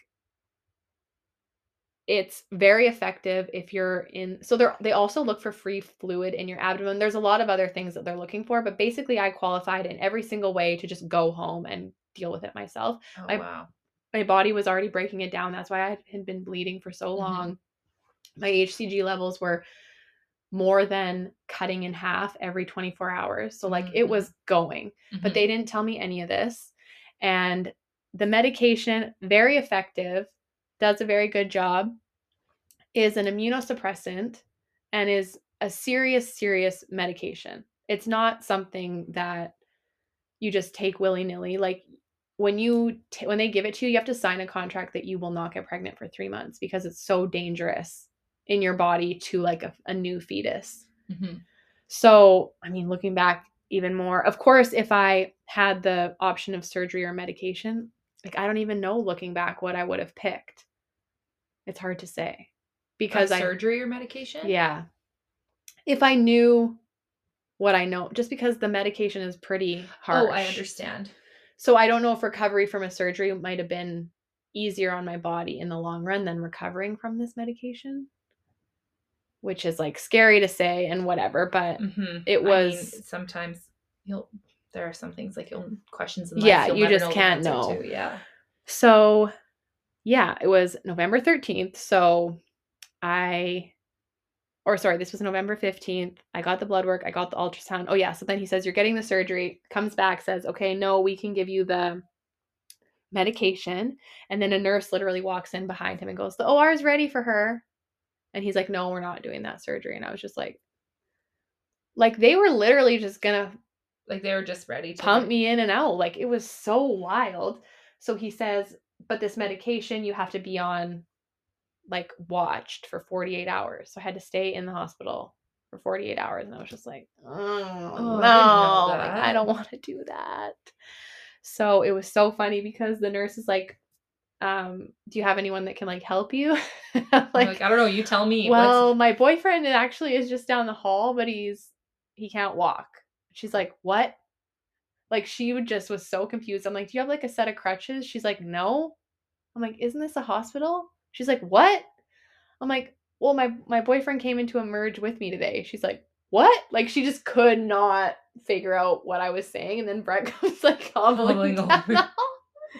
[SPEAKER 2] it's very effective if you're in so they they also look for free fluid in your abdomen there's a lot of other things that they're looking for but basically i qualified in every single way to just go home and deal with it myself.
[SPEAKER 1] Oh
[SPEAKER 2] I-
[SPEAKER 1] wow.
[SPEAKER 2] my body was already breaking it down that's why i had been bleeding for so
[SPEAKER 1] Mhm.
[SPEAKER 2] long my hcg levels were more than cutting in half every 24 hours so like it
[SPEAKER 1] Mhm.
[SPEAKER 2] was going but
[SPEAKER 1] Mhm.
[SPEAKER 2] they didn't tell me any of this. And the medication, very effective, does a very good job, is an immunosuppressant and is a serious, serious medication. It's not something that you just take willy nilly. Like when you t- when they give it to you, you have to sign a contract that you will not get pregnant for three months because it's so dangerous in your body to like a, a new fetus.
[SPEAKER 1] Mhm.
[SPEAKER 2] So, I mean, looking back even more, of course, if I had the option of surgery or medication, like I don't even know looking back what I would have picked. It's hard to say because
[SPEAKER 1] Like
[SPEAKER 2] I,
[SPEAKER 1] surgery or medication.
[SPEAKER 2] yeah, if I knew what I know, just because the medication is pretty harsh.
[SPEAKER 1] Oh, I understand.
[SPEAKER 2] So I don't know if recovery from a surgery might have been easier on my body in the long run than recovering from this medication, which is like scary to say and whatever. But
[SPEAKER 1] Mm-hmm.
[SPEAKER 2] It was-
[SPEAKER 1] sometimes you'll. There are some things like you'll questions in
[SPEAKER 2] Yeah,
[SPEAKER 1] you'll
[SPEAKER 2] you just can't know.
[SPEAKER 1] to, Yeah.
[SPEAKER 2] so yeah, it was November 13th. So I, or sorry, this was November 15th. I got the blood work, I got the ultrasound. Oh, yeah. So then he says, You're getting the surgery, comes back, says, Okay, no, we can give you the medication. And then a nurse literally walks in behind him and goes, The OR is ready for her. And he's like, No, we're not doing that surgery. And I was just like, like they were literally just gonna
[SPEAKER 1] Like they were just ready to
[SPEAKER 2] pump me in and out. Like it was so wild. So he says, but this medication you have to be on like watched for 48 hours. So I had to stay in the hospital for 48 hours. And I was just like, oh,
[SPEAKER 1] I
[SPEAKER 2] no, like, I don't want to do that. So it was so funny because the nurse is like, um, do you have anyone that can like help you? Like,
[SPEAKER 1] like, I don't know. You tell me.
[SPEAKER 2] well,
[SPEAKER 1] What's,
[SPEAKER 2] my boyfriend actually is just down the hall, but he's he can't walk. She's like, "What?" Like she would just was so confused. I'm like, "Do you have like a set of crutches?" She's like, "No." I'm like, "Isn't this a hospital?" She's like, "What?" I'm like, "Well, my my boyfriend came into a merge with me today." She's like, "What?" Like she just could not figure out what I was saying, and then Brett comes like hobbling down
[SPEAKER 1] over.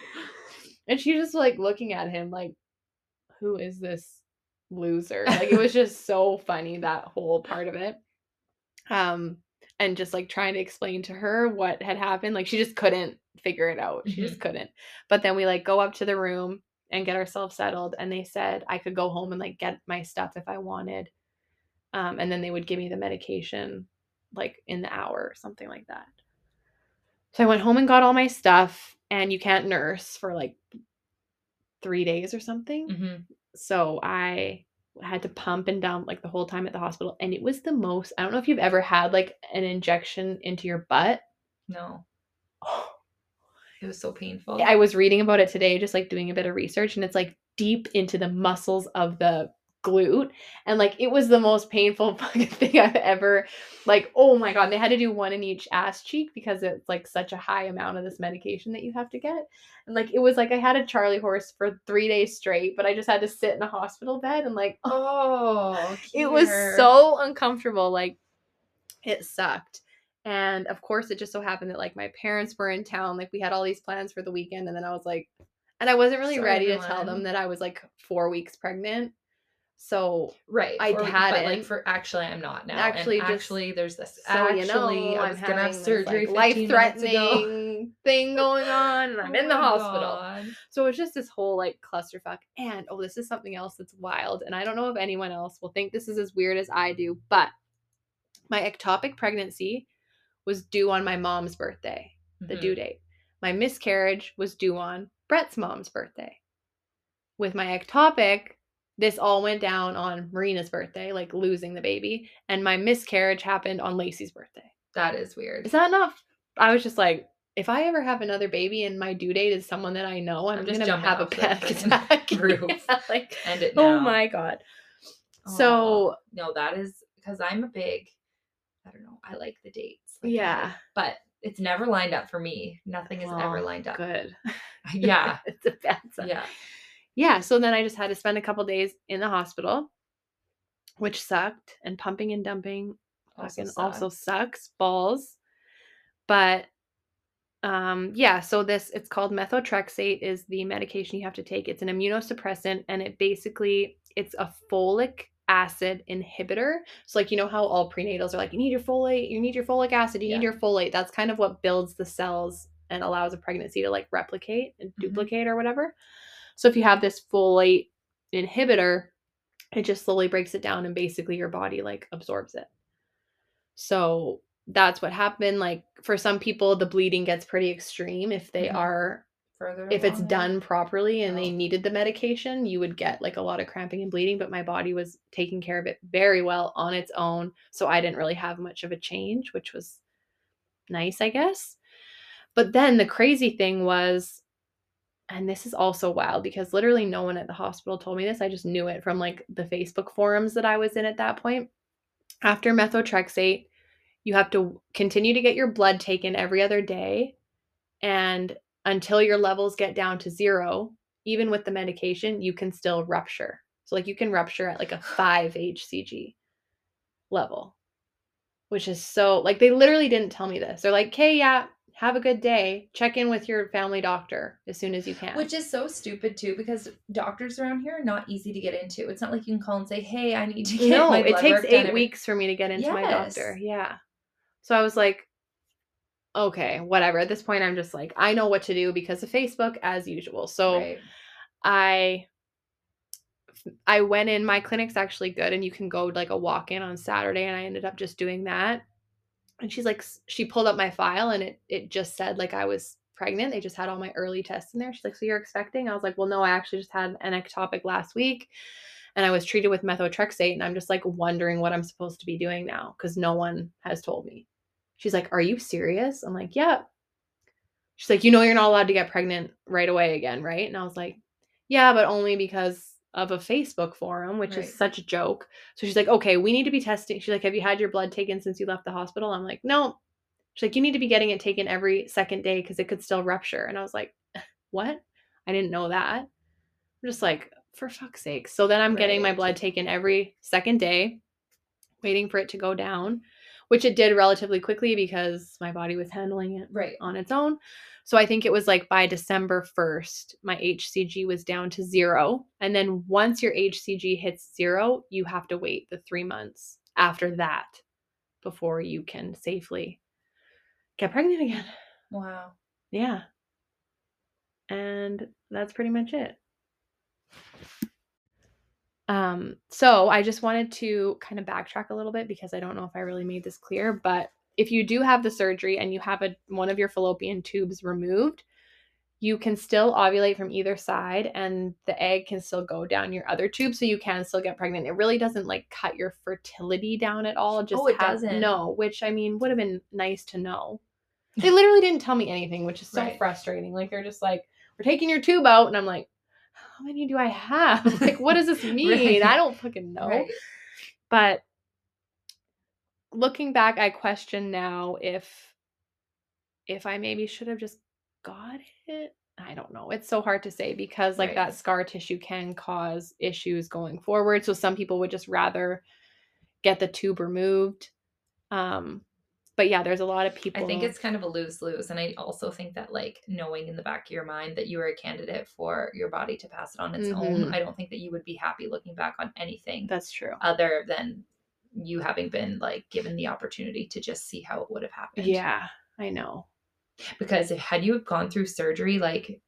[SPEAKER 2] and she's just like looking at him like, "Who is this loser?" Like it was just so funny that whole part of it. Um, and just like trying to explain to her what had happened, like she just couldn't figure it out. She just couldn't. But then we like go up to the room and get ourselves settled, and they said I could go home and like get my stuff if I wanted. Um, and then they would give me the medication like in the hour or something like that. So I went home and got all my stuff, and you can't nurse for like three days or something.
[SPEAKER 1] Mhm.
[SPEAKER 2] So I had to pump and dump like the whole time at the hospital. And it was the most, I don't know if you've ever had like an injection into your butt.
[SPEAKER 1] No, it was so painful.
[SPEAKER 2] I was reading about it today, just like doing a bit of research, and it's like deep into the muscles of the glute. And like it was the most painful fucking thing I've ever like, oh my god, they had to do one in each ass cheek because it's like such a high amount of this medication that you have to get. And like it was like I had a Charlie horse for three days straight, but I just had to sit in a hospital bed and like
[SPEAKER 1] oh,
[SPEAKER 2] it was so uncomfortable like it sucked and of course it just so happened that like my parents were in town like we had all these plans for the weekend and then i was like and i wasn't really
[SPEAKER 1] Sorry,
[SPEAKER 2] ready to tell them that i was like four weeks pregnant so
[SPEAKER 1] right.
[SPEAKER 2] I
[SPEAKER 1] but,
[SPEAKER 2] hadn't.
[SPEAKER 1] like for actually, I'm not now.
[SPEAKER 2] Actually, just-
[SPEAKER 1] actually, there's this.
[SPEAKER 2] so
[SPEAKER 1] actually,
[SPEAKER 2] you know
[SPEAKER 1] I
[SPEAKER 2] i'm
[SPEAKER 1] was gonna have surgery.
[SPEAKER 2] like,
[SPEAKER 1] 15 minutes
[SPEAKER 2] life-threatening thing going on and i'm
[SPEAKER 1] Oh
[SPEAKER 2] in the hospital
[SPEAKER 1] God.
[SPEAKER 2] So it's just this whole like clusterfuck. And oh, this is something else that's wild. And I don't know if anyone else will think this is as weird as I do, but my ectopic pregnancy was due on my mom's birthday, the
[SPEAKER 1] Mhm.
[SPEAKER 2] due date. My miscarriage was due on Brett's mom's birthday. With my ectopic, this all went down on Marina's birthday, like losing the baby. And my miscarriage happened on Lacey's birthday.
[SPEAKER 1] That is weird.
[SPEAKER 2] Is that enough? I was just like, if I ever have another baby and my due date is someone that I know, I'm,
[SPEAKER 1] I'm just
[SPEAKER 2] gonna have a panic attack. Yeah, like,
[SPEAKER 1] End it
[SPEAKER 2] oh my god. So
[SPEAKER 1] no, that is because I'm a big. I don't know. I like the dates. Like,
[SPEAKER 2] yeah,
[SPEAKER 1] but it's never lined up for me. Nothing is ever lined up.
[SPEAKER 2] good.
[SPEAKER 1] Yeah,
[SPEAKER 2] it's a bad sign.
[SPEAKER 1] yeah.
[SPEAKER 2] Yeah. So then I just had to spend a couple days in the hospital, which sucked, and pumping and dumping fucking also
[SPEAKER 1] sucks.
[SPEAKER 2] sucks balls. But um yeah, so this it's called methotrexate is the medication you have to take. It's an immunosuppressant and it basically it's a folic acid inhibitor. So like you know how all prenatals are like you need your folate, you need your folic acid, you
[SPEAKER 1] Yeah.
[SPEAKER 2] need your folate. That's kind of what builds the cells and allows a pregnancy to like replicate and
[SPEAKER 1] Mhm.
[SPEAKER 2] duplicate or whatever. So if you have this folate inhibitor, it just slowly breaks it down and basically your body like absorbs it. So that's what happened. Like for some people, the bleeding gets pretty extreme if they
[SPEAKER 1] Mhm.
[SPEAKER 2] are
[SPEAKER 1] Further.
[SPEAKER 2] if it's done properly and they needed the medication, you would get like a lot of cramping and bleeding, but my body was taking care of it very well on its own. So I didn't really have much of a change, which was nice, I guess. But then the crazy thing was, and this is also wild because literally no one at the hospital told me this. I just knew it from like the Facebook forums that I was in at that point. After methotrexate, You have to continue to get your blood taken every other day. And until your levels get down to zero, even with the medication, you can still rupture. So, like, you can rupture at like a five HCG level, which is so, like, they literally didn't tell me this. They're like, okay, yeah, have a good day. Check in with your family doctor as soon as you can.
[SPEAKER 1] Which is so stupid too, because doctors around here are not easy to get into. It's not like you can call and say, "Hey, I need to get
[SPEAKER 2] no,
[SPEAKER 1] my
[SPEAKER 2] it
[SPEAKER 1] blood
[SPEAKER 2] takes
[SPEAKER 1] work done
[SPEAKER 2] eight
[SPEAKER 1] every-"
[SPEAKER 2] weeks for me to get into my doctor. Yeah. So I was like, okay, whatever. At this point, I'm just like, I know what to do because of Facebook as usual. So
[SPEAKER 1] Right.
[SPEAKER 2] I I went in. My clinic's actually good, and you can go like a walk in on Saturday, and I ended up just doing that. And she's like, she pulled up my file, and it it just said like I was pregnant. They just had all my early tests in there. She's like, so you're expecting? I was like, well, no, I actually just had an ectopic last week, and I was treated with methotrexate, and I'm just like wondering what I'm supposed to be doing now because no one has told me. She's like, are you serious? I'm like, yeah. She's like, you know, you're not allowed to get pregnant right away again, right? And I was like, yeah, but only because of a Facebook forum, which
[SPEAKER 1] Right.
[SPEAKER 2] is such a joke. So she's like, okay, we need to be testing. She's like, have you had your blood taken since you left the hospital? I'm like, no. She's like, you need to be getting it taken every second day because it could still rupture. And I was like, what? I didn't know that. I'm just like, for fuck's sake. So then I'm getting my blood taken every second day, waiting for it to go down, which it did relatively quickly because my body was handling it
[SPEAKER 1] Right.
[SPEAKER 2] on its own. So I think it was like by December 1st, my HCG was down to zero. And then once your HCG hits zero, you have to wait the three months after that before you can safely get pregnant again.
[SPEAKER 1] Wow.
[SPEAKER 2] Yeah. And that's pretty much it. Um, so I just wanted to kind of backtrack a little bit because I don't know if I really made this clear, but if you do have the surgery and you have a one of your fallopian tubes removed, you can still ovulate from either side and the egg can still go down your other tube so you can still get pregnant. It really doesn't like cut your fertility down at all. Just
[SPEAKER 1] Oh, it
[SPEAKER 2] have-
[SPEAKER 1] doesn't?
[SPEAKER 2] No, which I mean would have been nice to know. They literally didn't tell me anything, which is so
[SPEAKER 1] Right.
[SPEAKER 2] frustrating. Like they're just like, "We're taking your tube out," and I'm like, "How many do I have? Like, what does this mean?
[SPEAKER 1] Right.
[SPEAKER 2] I don't fucking know."
[SPEAKER 1] Right.
[SPEAKER 2] But looking back, I question now if if I maybe should have just got it. I don't know. It's so hard to say because like
[SPEAKER 1] Right.
[SPEAKER 2] that scar tissue can cause issues going forward. So some people would just rather get the tube removed. Um but yeah, there's a lot of people
[SPEAKER 1] I think it's kind of a lose lose. And I also think that, like, knowing in the back of your mind that you are a candidate for your body to pass it on its own,
[SPEAKER 2] Mhm.
[SPEAKER 1] I don't think that you would be happy looking back on anything
[SPEAKER 2] that's true.
[SPEAKER 1] other than you having been, like, given the opportunity to just see how it would have happened.
[SPEAKER 2] Yeah, I know.
[SPEAKER 1] Because if, had you have gone through surgery, like,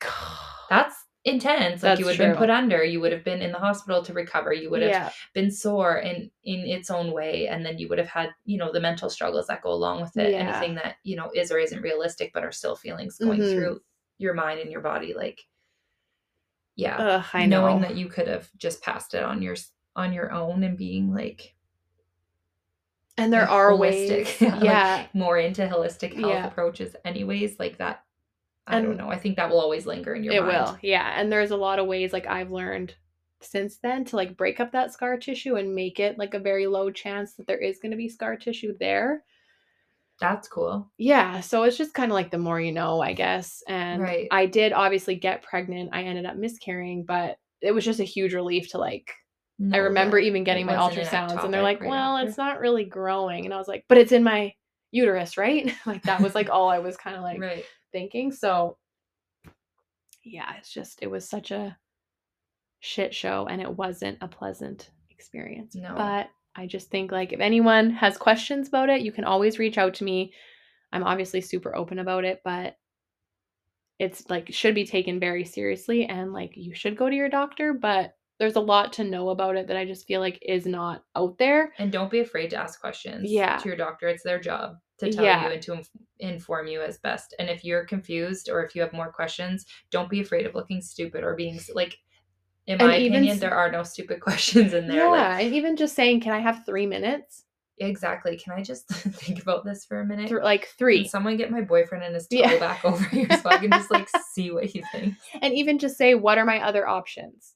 [SPEAKER 1] that's intense. Like,
[SPEAKER 2] That's
[SPEAKER 1] you would have been put under, you would have been in the hospital to recover, you would have
[SPEAKER 2] yeah,
[SPEAKER 1] been sore in in its own way and then you would have had you know the mental struggles that go along with it
[SPEAKER 2] Yeah.
[SPEAKER 1] anything that you know is or isn't realistic but are still feelings going
[SPEAKER 2] Mhm.
[SPEAKER 1] through your mind and your body like yeah
[SPEAKER 2] Ugh, I know.
[SPEAKER 1] knowing that you could have just passed it on your on your own and being like
[SPEAKER 2] and there
[SPEAKER 1] like,
[SPEAKER 2] are ways.
[SPEAKER 1] holistic, like,
[SPEAKER 2] yeah,
[SPEAKER 1] more into holistic health
[SPEAKER 2] Yeah.
[SPEAKER 1] approaches anyways like that i don't know i think that will always linger in your
[SPEAKER 2] it
[SPEAKER 1] mind
[SPEAKER 2] will. Yeah, and there's a lot of ways like I've learned since then to like break up that scar tissue and make it like a very low chance that there is going to be scar tissue there.
[SPEAKER 1] that's cool
[SPEAKER 2] Yeah, so it's just kind of like the more you know, I guess. And
[SPEAKER 1] Right.
[SPEAKER 2] I did obviously get pregnant. I ended up miscarrying, but it was just a huge relief to like I remember even getting my
[SPEAKER 1] wasn't an
[SPEAKER 2] ultrasounds and they're like,
[SPEAKER 1] right
[SPEAKER 2] "Well,
[SPEAKER 1] after."
[SPEAKER 2] it's not really growing." And I was like, "But it's in my uterus, right?" like that was like all I was kind of like
[SPEAKER 1] right
[SPEAKER 2] thinking. So yeah, it's just it was such a shit show and it wasn't a pleasant experience.
[SPEAKER 1] No.
[SPEAKER 2] But I just think like if anyone has questions about it, you can always reach out to me. I'm obviously super open about it, but it's like should be taken very seriously and like you should go to your doctor, but there's a lot to know about it that I just feel like is not out there.
[SPEAKER 1] And don't be afraid to ask questions
[SPEAKER 2] Yeah.
[SPEAKER 1] to your doctor. It's their job to tell
[SPEAKER 2] Yeah.
[SPEAKER 1] you and to inf- inform you as best. And if you're confused or if you have more questions, don't be afraid of looking stupid or being like, in my opinion, there are no stupid questions in there.
[SPEAKER 2] yeah,
[SPEAKER 1] Like,
[SPEAKER 2] and even just saying, "Can I have 3 minutes?"
[SPEAKER 1] exactly. Can I just think about this for a minute?
[SPEAKER 2] Th- like
[SPEAKER 1] Can
[SPEAKER 2] 3.
[SPEAKER 1] someone get my boyfriend and his toe
[SPEAKER 2] Yeah.
[SPEAKER 1] back over here so I can just like see what he thinks?
[SPEAKER 2] and even just say what are my other options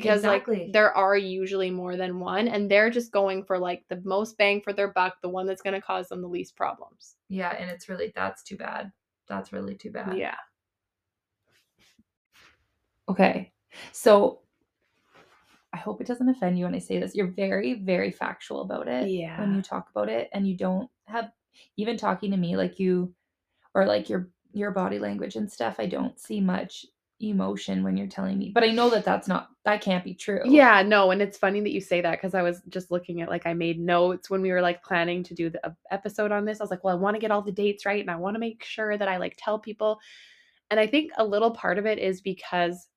[SPEAKER 2] because
[SPEAKER 1] Exactly.
[SPEAKER 2] like there are usually more than one and they're just going for like the most bang for their buck, the one that's going to cause them the least problems.
[SPEAKER 1] Yeah, and it's really that's too bad. That's really too bad.
[SPEAKER 2] Yeah.
[SPEAKER 1] Okay. So I hope it doesn't offend you when I say this. You're very, very factual about it
[SPEAKER 2] Yeah.
[SPEAKER 1] when you talk about it, and you don't have even talking to me like you or like your your body language and stuff. I don't see much emotion when you're telling me, but I know that that's not that can't be true.
[SPEAKER 2] Yeah, no, and it's funny that you say that because I was just looking at like I made notes when we were like planning to do the episode on this. I was like, well, I want to get all the dates right and I want to make sure that I like tell people. And I think a little part of it is because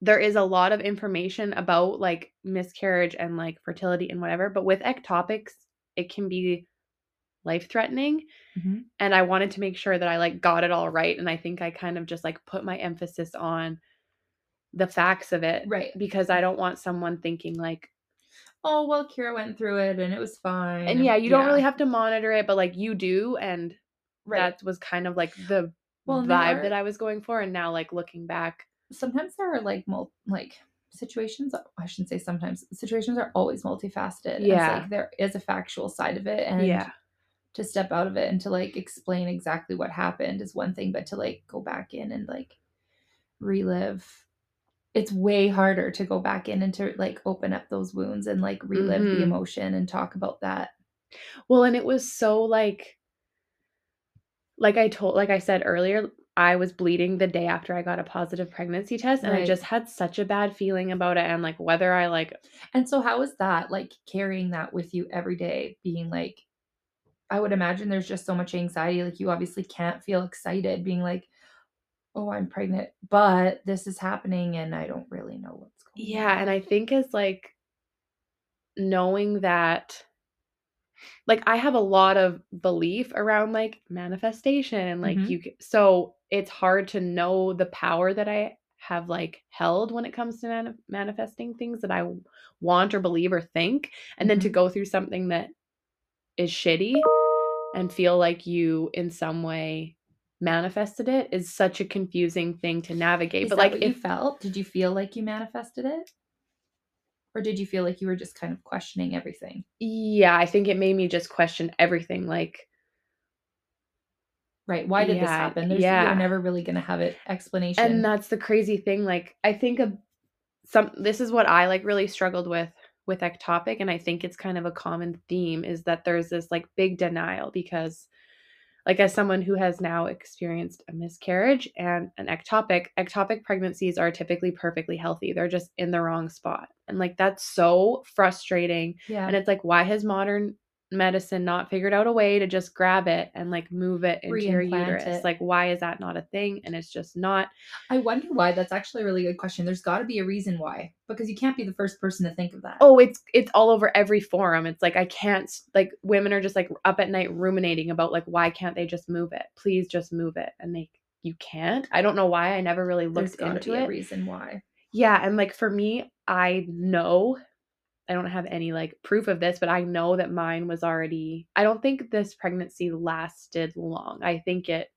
[SPEAKER 2] there is a lot of information about like miscarriage and like fertility and whatever, but with ectopics, it can be life threatening.
[SPEAKER 1] Mhm.
[SPEAKER 2] And I wanted to make sure that I like got it all right. And I think I kind of just like put my emphasis on the facts of it
[SPEAKER 1] Right.
[SPEAKER 2] because I don't want someone thinking like,
[SPEAKER 1] Oh well, Kira went through it and it was fine.
[SPEAKER 2] and yeah, you don't really have to monitor it, but like you do, and
[SPEAKER 1] right.
[SPEAKER 2] that was kind of like the
[SPEAKER 1] Well,
[SPEAKER 2] vibe
[SPEAKER 1] are-
[SPEAKER 2] that I was going for. And now, like looking back,
[SPEAKER 1] sometimes there are like mul- like situations i shouldn't say sometimes situations are always multifaceted
[SPEAKER 2] Yeah.
[SPEAKER 1] like there is a factual side of it and
[SPEAKER 2] yeah,
[SPEAKER 1] to step out of it and to like explain exactly what happened is one thing but to like go back in and like relive. It's way harder to go back in and to like open up those wounds and like relive
[SPEAKER 2] Mhm.
[SPEAKER 1] the emotion and talk about that.
[SPEAKER 2] Well, and it was so like, like I told, like I said earlier, I was bleeding the day after I got a positive pregnancy test, and I just had such a bad feeling about it, and like whether I like
[SPEAKER 1] and so how is that like carrying that with you every day being like i would imagine there's just so much anxiety like you obviously can't feel excited being like oh i'm pregnant but this is happening and i don't really know what's going on.
[SPEAKER 2] Yeah, and I think is like knowing that like I have a lot of belief around like manifestation and like
[SPEAKER 1] Mhm.
[SPEAKER 2] you so it's hard to know the power that I have like held when it comes to mani- manifesting things that I want or believe or think and then to
[SPEAKER 1] Mhm.
[SPEAKER 2] go through something that is shitty and feel like you in some way manifested it is such a confusing thing to navigate
[SPEAKER 1] Is
[SPEAKER 2] but like
[SPEAKER 1] you felt did you feel like you manifested it or did you feel like you were just kind of questioning everything
[SPEAKER 2] Yeah, I think it made me just question everything. Like,
[SPEAKER 1] right why did this happen There's,
[SPEAKER 2] yeah.
[SPEAKER 1] you're never really going to have an explanation
[SPEAKER 2] and that's the crazy thing. Like, I think of some. This is what I like really struggled with with ectopic, and I think it's kind of a common theme is that there's this like big denial because, like, as someone who has now experienced a miscarriage and an ectopic, ectopic pregnancies are typically perfectly healthy. They're just in the wrong spot, and like that's so frustrating.
[SPEAKER 1] yeah
[SPEAKER 2] And it's like, why has modern medicine not figured out a way to just grab it and like move it into your uterus?
[SPEAKER 1] it.
[SPEAKER 2] Like, why is that not a thing? And it's just not.
[SPEAKER 1] I wonder why. That's actually a really good question. There's got to be a reason why, because you can't be the first person to think of that.
[SPEAKER 2] Oh, it's it's all over every forum. It's like I can't like women are just like up at night ruminating about like why can't they just move it? Please just move it. And they you can't. I don't know why. I never really
[SPEAKER 1] there's
[SPEAKER 2] looked
[SPEAKER 1] to
[SPEAKER 2] into
[SPEAKER 1] be a
[SPEAKER 2] it.
[SPEAKER 1] reason why.
[SPEAKER 2] Yeah, and like for me, I know I don't have any like proof of this, but I know that mine was already I don't think this pregnancy lasted long. I think it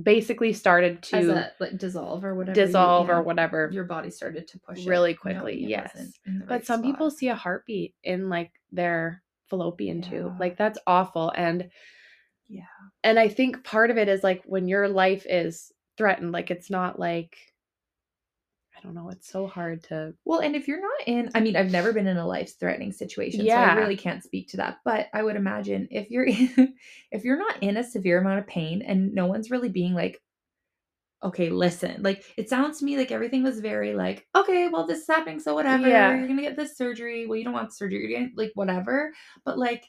[SPEAKER 2] basically started to
[SPEAKER 1] a like dissolve or whatever. you-
[SPEAKER 2] dissolve
[SPEAKER 1] yeah,
[SPEAKER 2] or whatever.
[SPEAKER 1] Your body started to push
[SPEAKER 2] really quickly, yes. But
[SPEAKER 1] right
[SPEAKER 2] some people see a heartbeat in like their fallopian tube. Like that's awful and
[SPEAKER 1] Yeah.
[SPEAKER 2] and I think part of it is like when your life is threatened, like it's not like I don't know, it's so hard to
[SPEAKER 1] Well, and if you're not in, I mean, I've never been in a life-threatening situation, so I really can't speak to that. But I would imagine if you're in, if you're not in a severe amount of pain and no one's really being like, okay, listen, like it sounds to me like everything was very like, okay, well, this is happening, so whatever.
[SPEAKER 2] Yeah.
[SPEAKER 1] You're gonna get this surgery. Well, you don't want surgery, you're gonna like whatever. But like,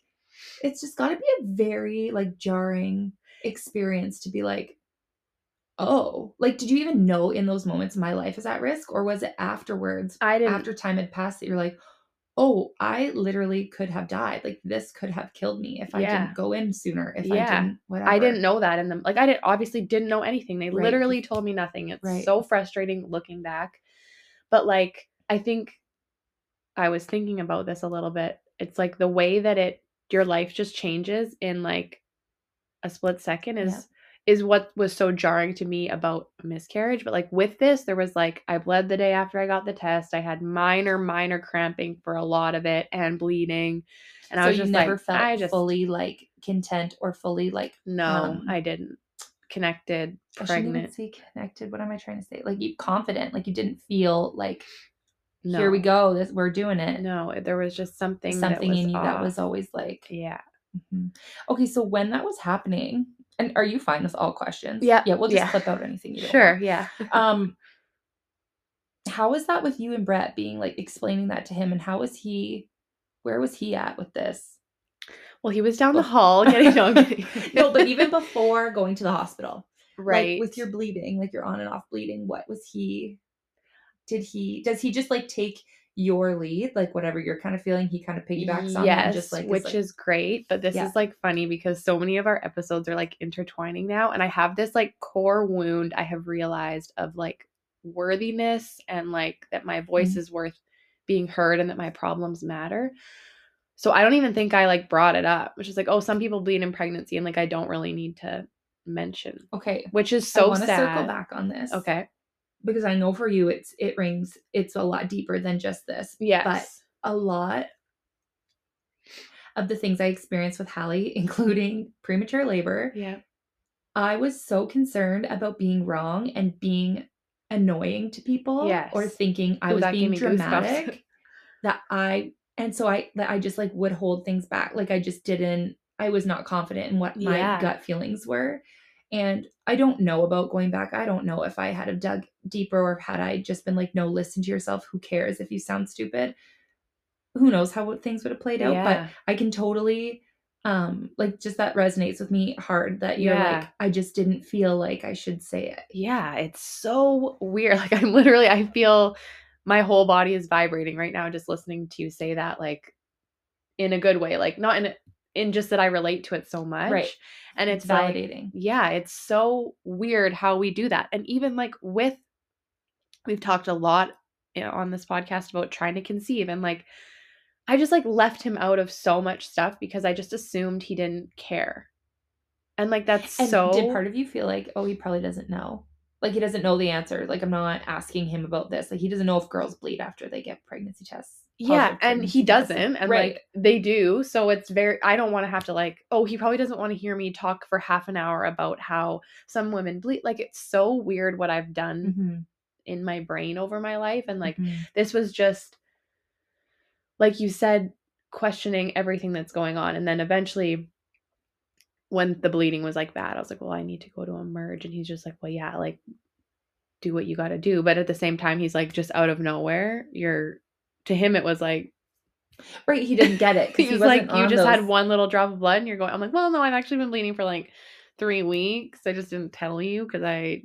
[SPEAKER 1] it's just got to be a very like jarring experience to be like, oh, like, did you even know in those moments my life is at risk, or was it afterwards?
[SPEAKER 2] I didn't
[SPEAKER 1] after time had passed that you're like, oh, I literally could have died. Like this could have killed me if I
[SPEAKER 2] Yeah.
[SPEAKER 1] didn't go in sooner. If I
[SPEAKER 2] Yeah.
[SPEAKER 1] didn't, whatever.
[SPEAKER 2] I didn't know that in them. Like I didn't obviously didn't know anything. They
[SPEAKER 1] Right.
[SPEAKER 2] literally told me nothing. It's
[SPEAKER 1] Right.
[SPEAKER 2] so frustrating looking back. But like I think I was thinking about this a little bit. It's like the way that it your life just changes in like a split second is is what was so jarring to me about miscarriage. But like with this, there was like I bled the day after I got the test. I had minor, minor cramping for a lot of it and bleeding. And I was just
[SPEAKER 1] never
[SPEAKER 2] like,
[SPEAKER 1] felt
[SPEAKER 2] I just
[SPEAKER 1] fully like content or fully like
[SPEAKER 2] no,
[SPEAKER 1] um,
[SPEAKER 2] I didn't. Connected,
[SPEAKER 1] I
[SPEAKER 2] pregnant.
[SPEAKER 1] say connected. What am I trying to say? Like you confident, like you didn't feel like
[SPEAKER 2] No,
[SPEAKER 1] here we go, this we're doing it.
[SPEAKER 2] No, there was just something. that
[SPEAKER 1] Something in you that was always like
[SPEAKER 2] Yeah.
[SPEAKER 1] Mhm. Okay, so when that was happening, and are you fine with all questions?
[SPEAKER 2] Yeah,
[SPEAKER 1] Yeah, we'll just
[SPEAKER 2] yeah.
[SPEAKER 1] clip out anything you don't
[SPEAKER 2] Sure.
[SPEAKER 1] want.
[SPEAKER 2] Yeah.
[SPEAKER 1] Um how was that with you and Brett being like explaining that to him and how was he where was he at with this?
[SPEAKER 2] Well, he was down the hall getting no,
[SPEAKER 1] no, but even before going to the hospital.
[SPEAKER 2] right
[SPEAKER 1] Like with your bleeding, like your on and off bleeding, what was he did he does he just like take your lead, like whatever you're kind of feeling, he kind of piggybacks on
[SPEAKER 2] yes,
[SPEAKER 1] just like
[SPEAKER 2] which
[SPEAKER 1] like,
[SPEAKER 2] is great. But this
[SPEAKER 1] Yeah.
[SPEAKER 2] is like funny because so many of our episodes are like intertwining now, and I have this like core wound I have realized of like worthiness and like that my voice
[SPEAKER 1] Mhm.
[SPEAKER 2] is worth being heard and that my problems matter. So I don't even think I like brought it up, which is like, oh, some people bleed in pregnancy, and like I don't really need to mention,
[SPEAKER 1] okay.
[SPEAKER 2] which is so
[SPEAKER 1] to
[SPEAKER 2] sad.
[SPEAKER 1] circle back on this.
[SPEAKER 2] Okay.
[SPEAKER 1] Because I know for you it's it rings it's a lot deeper than just this.
[SPEAKER 2] Yes.
[SPEAKER 1] But a lot of the things I experienced with Ellie, including premature labor,
[SPEAKER 2] yeah.
[SPEAKER 1] I was so concerned about being wrong and being annoying to people or thinking I
[SPEAKER 2] Ooh,
[SPEAKER 1] was being dramatic that I and so I that I just like would hold things back like I just didn't I was not confident in what my
[SPEAKER 2] Yeah.
[SPEAKER 1] gut feelings were and I don't know about going back I don't know if I had have dug deeper or had I just been like no listen to yourself who cares if you sound stupid who knows how things would have played out but I can totally um like just that resonates with me hard that you're
[SPEAKER 2] Yeah.
[SPEAKER 1] like I just didn't feel like I should say it.
[SPEAKER 2] yeah, it's so weird. Like I'm literally I feel my whole body is vibrating right now just listening to you say that like in a good way, like not in a, in just that I relate to it so much.
[SPEAKER 1] Right.
[SPEAKER 2] And it's,
[SPEAKER 1] It's
[SPEAKER 2] like
[SPEAKER 1] validating.
[SPEAKER 2] yeah, it's so weird how we do that. And even like with we've talked a lot know, on this podcast about trying to conceive and like I just like left him out of so much stuff because I just assumed he didn't care. And like that's
[SPEAKER 1] And
[SPEAKER 2] so
[SPEAKER 1] did part of you feel like, oh, he probably doesn't know? Like he doesn't know the answer. Like I'm not asking him about this. Like he doesn't know if girls bleed after they get pregnancy tests.
[SPEAKER 2] Yeah and he doesn't and
[SPEAKER 1] Right.
[SPEAKER 2] like they do so it's very i don't want to have to like oh he probably doesn't want to hear me talk for half an hour about how some women bleed like it's so weird what i've done
[SPEAKER 1] Mhm,
[SPEAKER 2] in my brain over my life and like
[SPEAKER 1] mhm.
[SPEAKER 2] this was just like you said questioning everything that's going on and then eventually when the bleeding was like bad i was like well i need to go to emerge and he's just like well yeah like do what you got to do but at the same time he's like just out of nowhere you're to him it was like
[SPEAKER 1] right. He didn't get it.
[SPEAKER 2] he was like you just had one little drop of blood and you're going i'm like well no i've actually been bleeding for like three weeks i just didn't tell you because i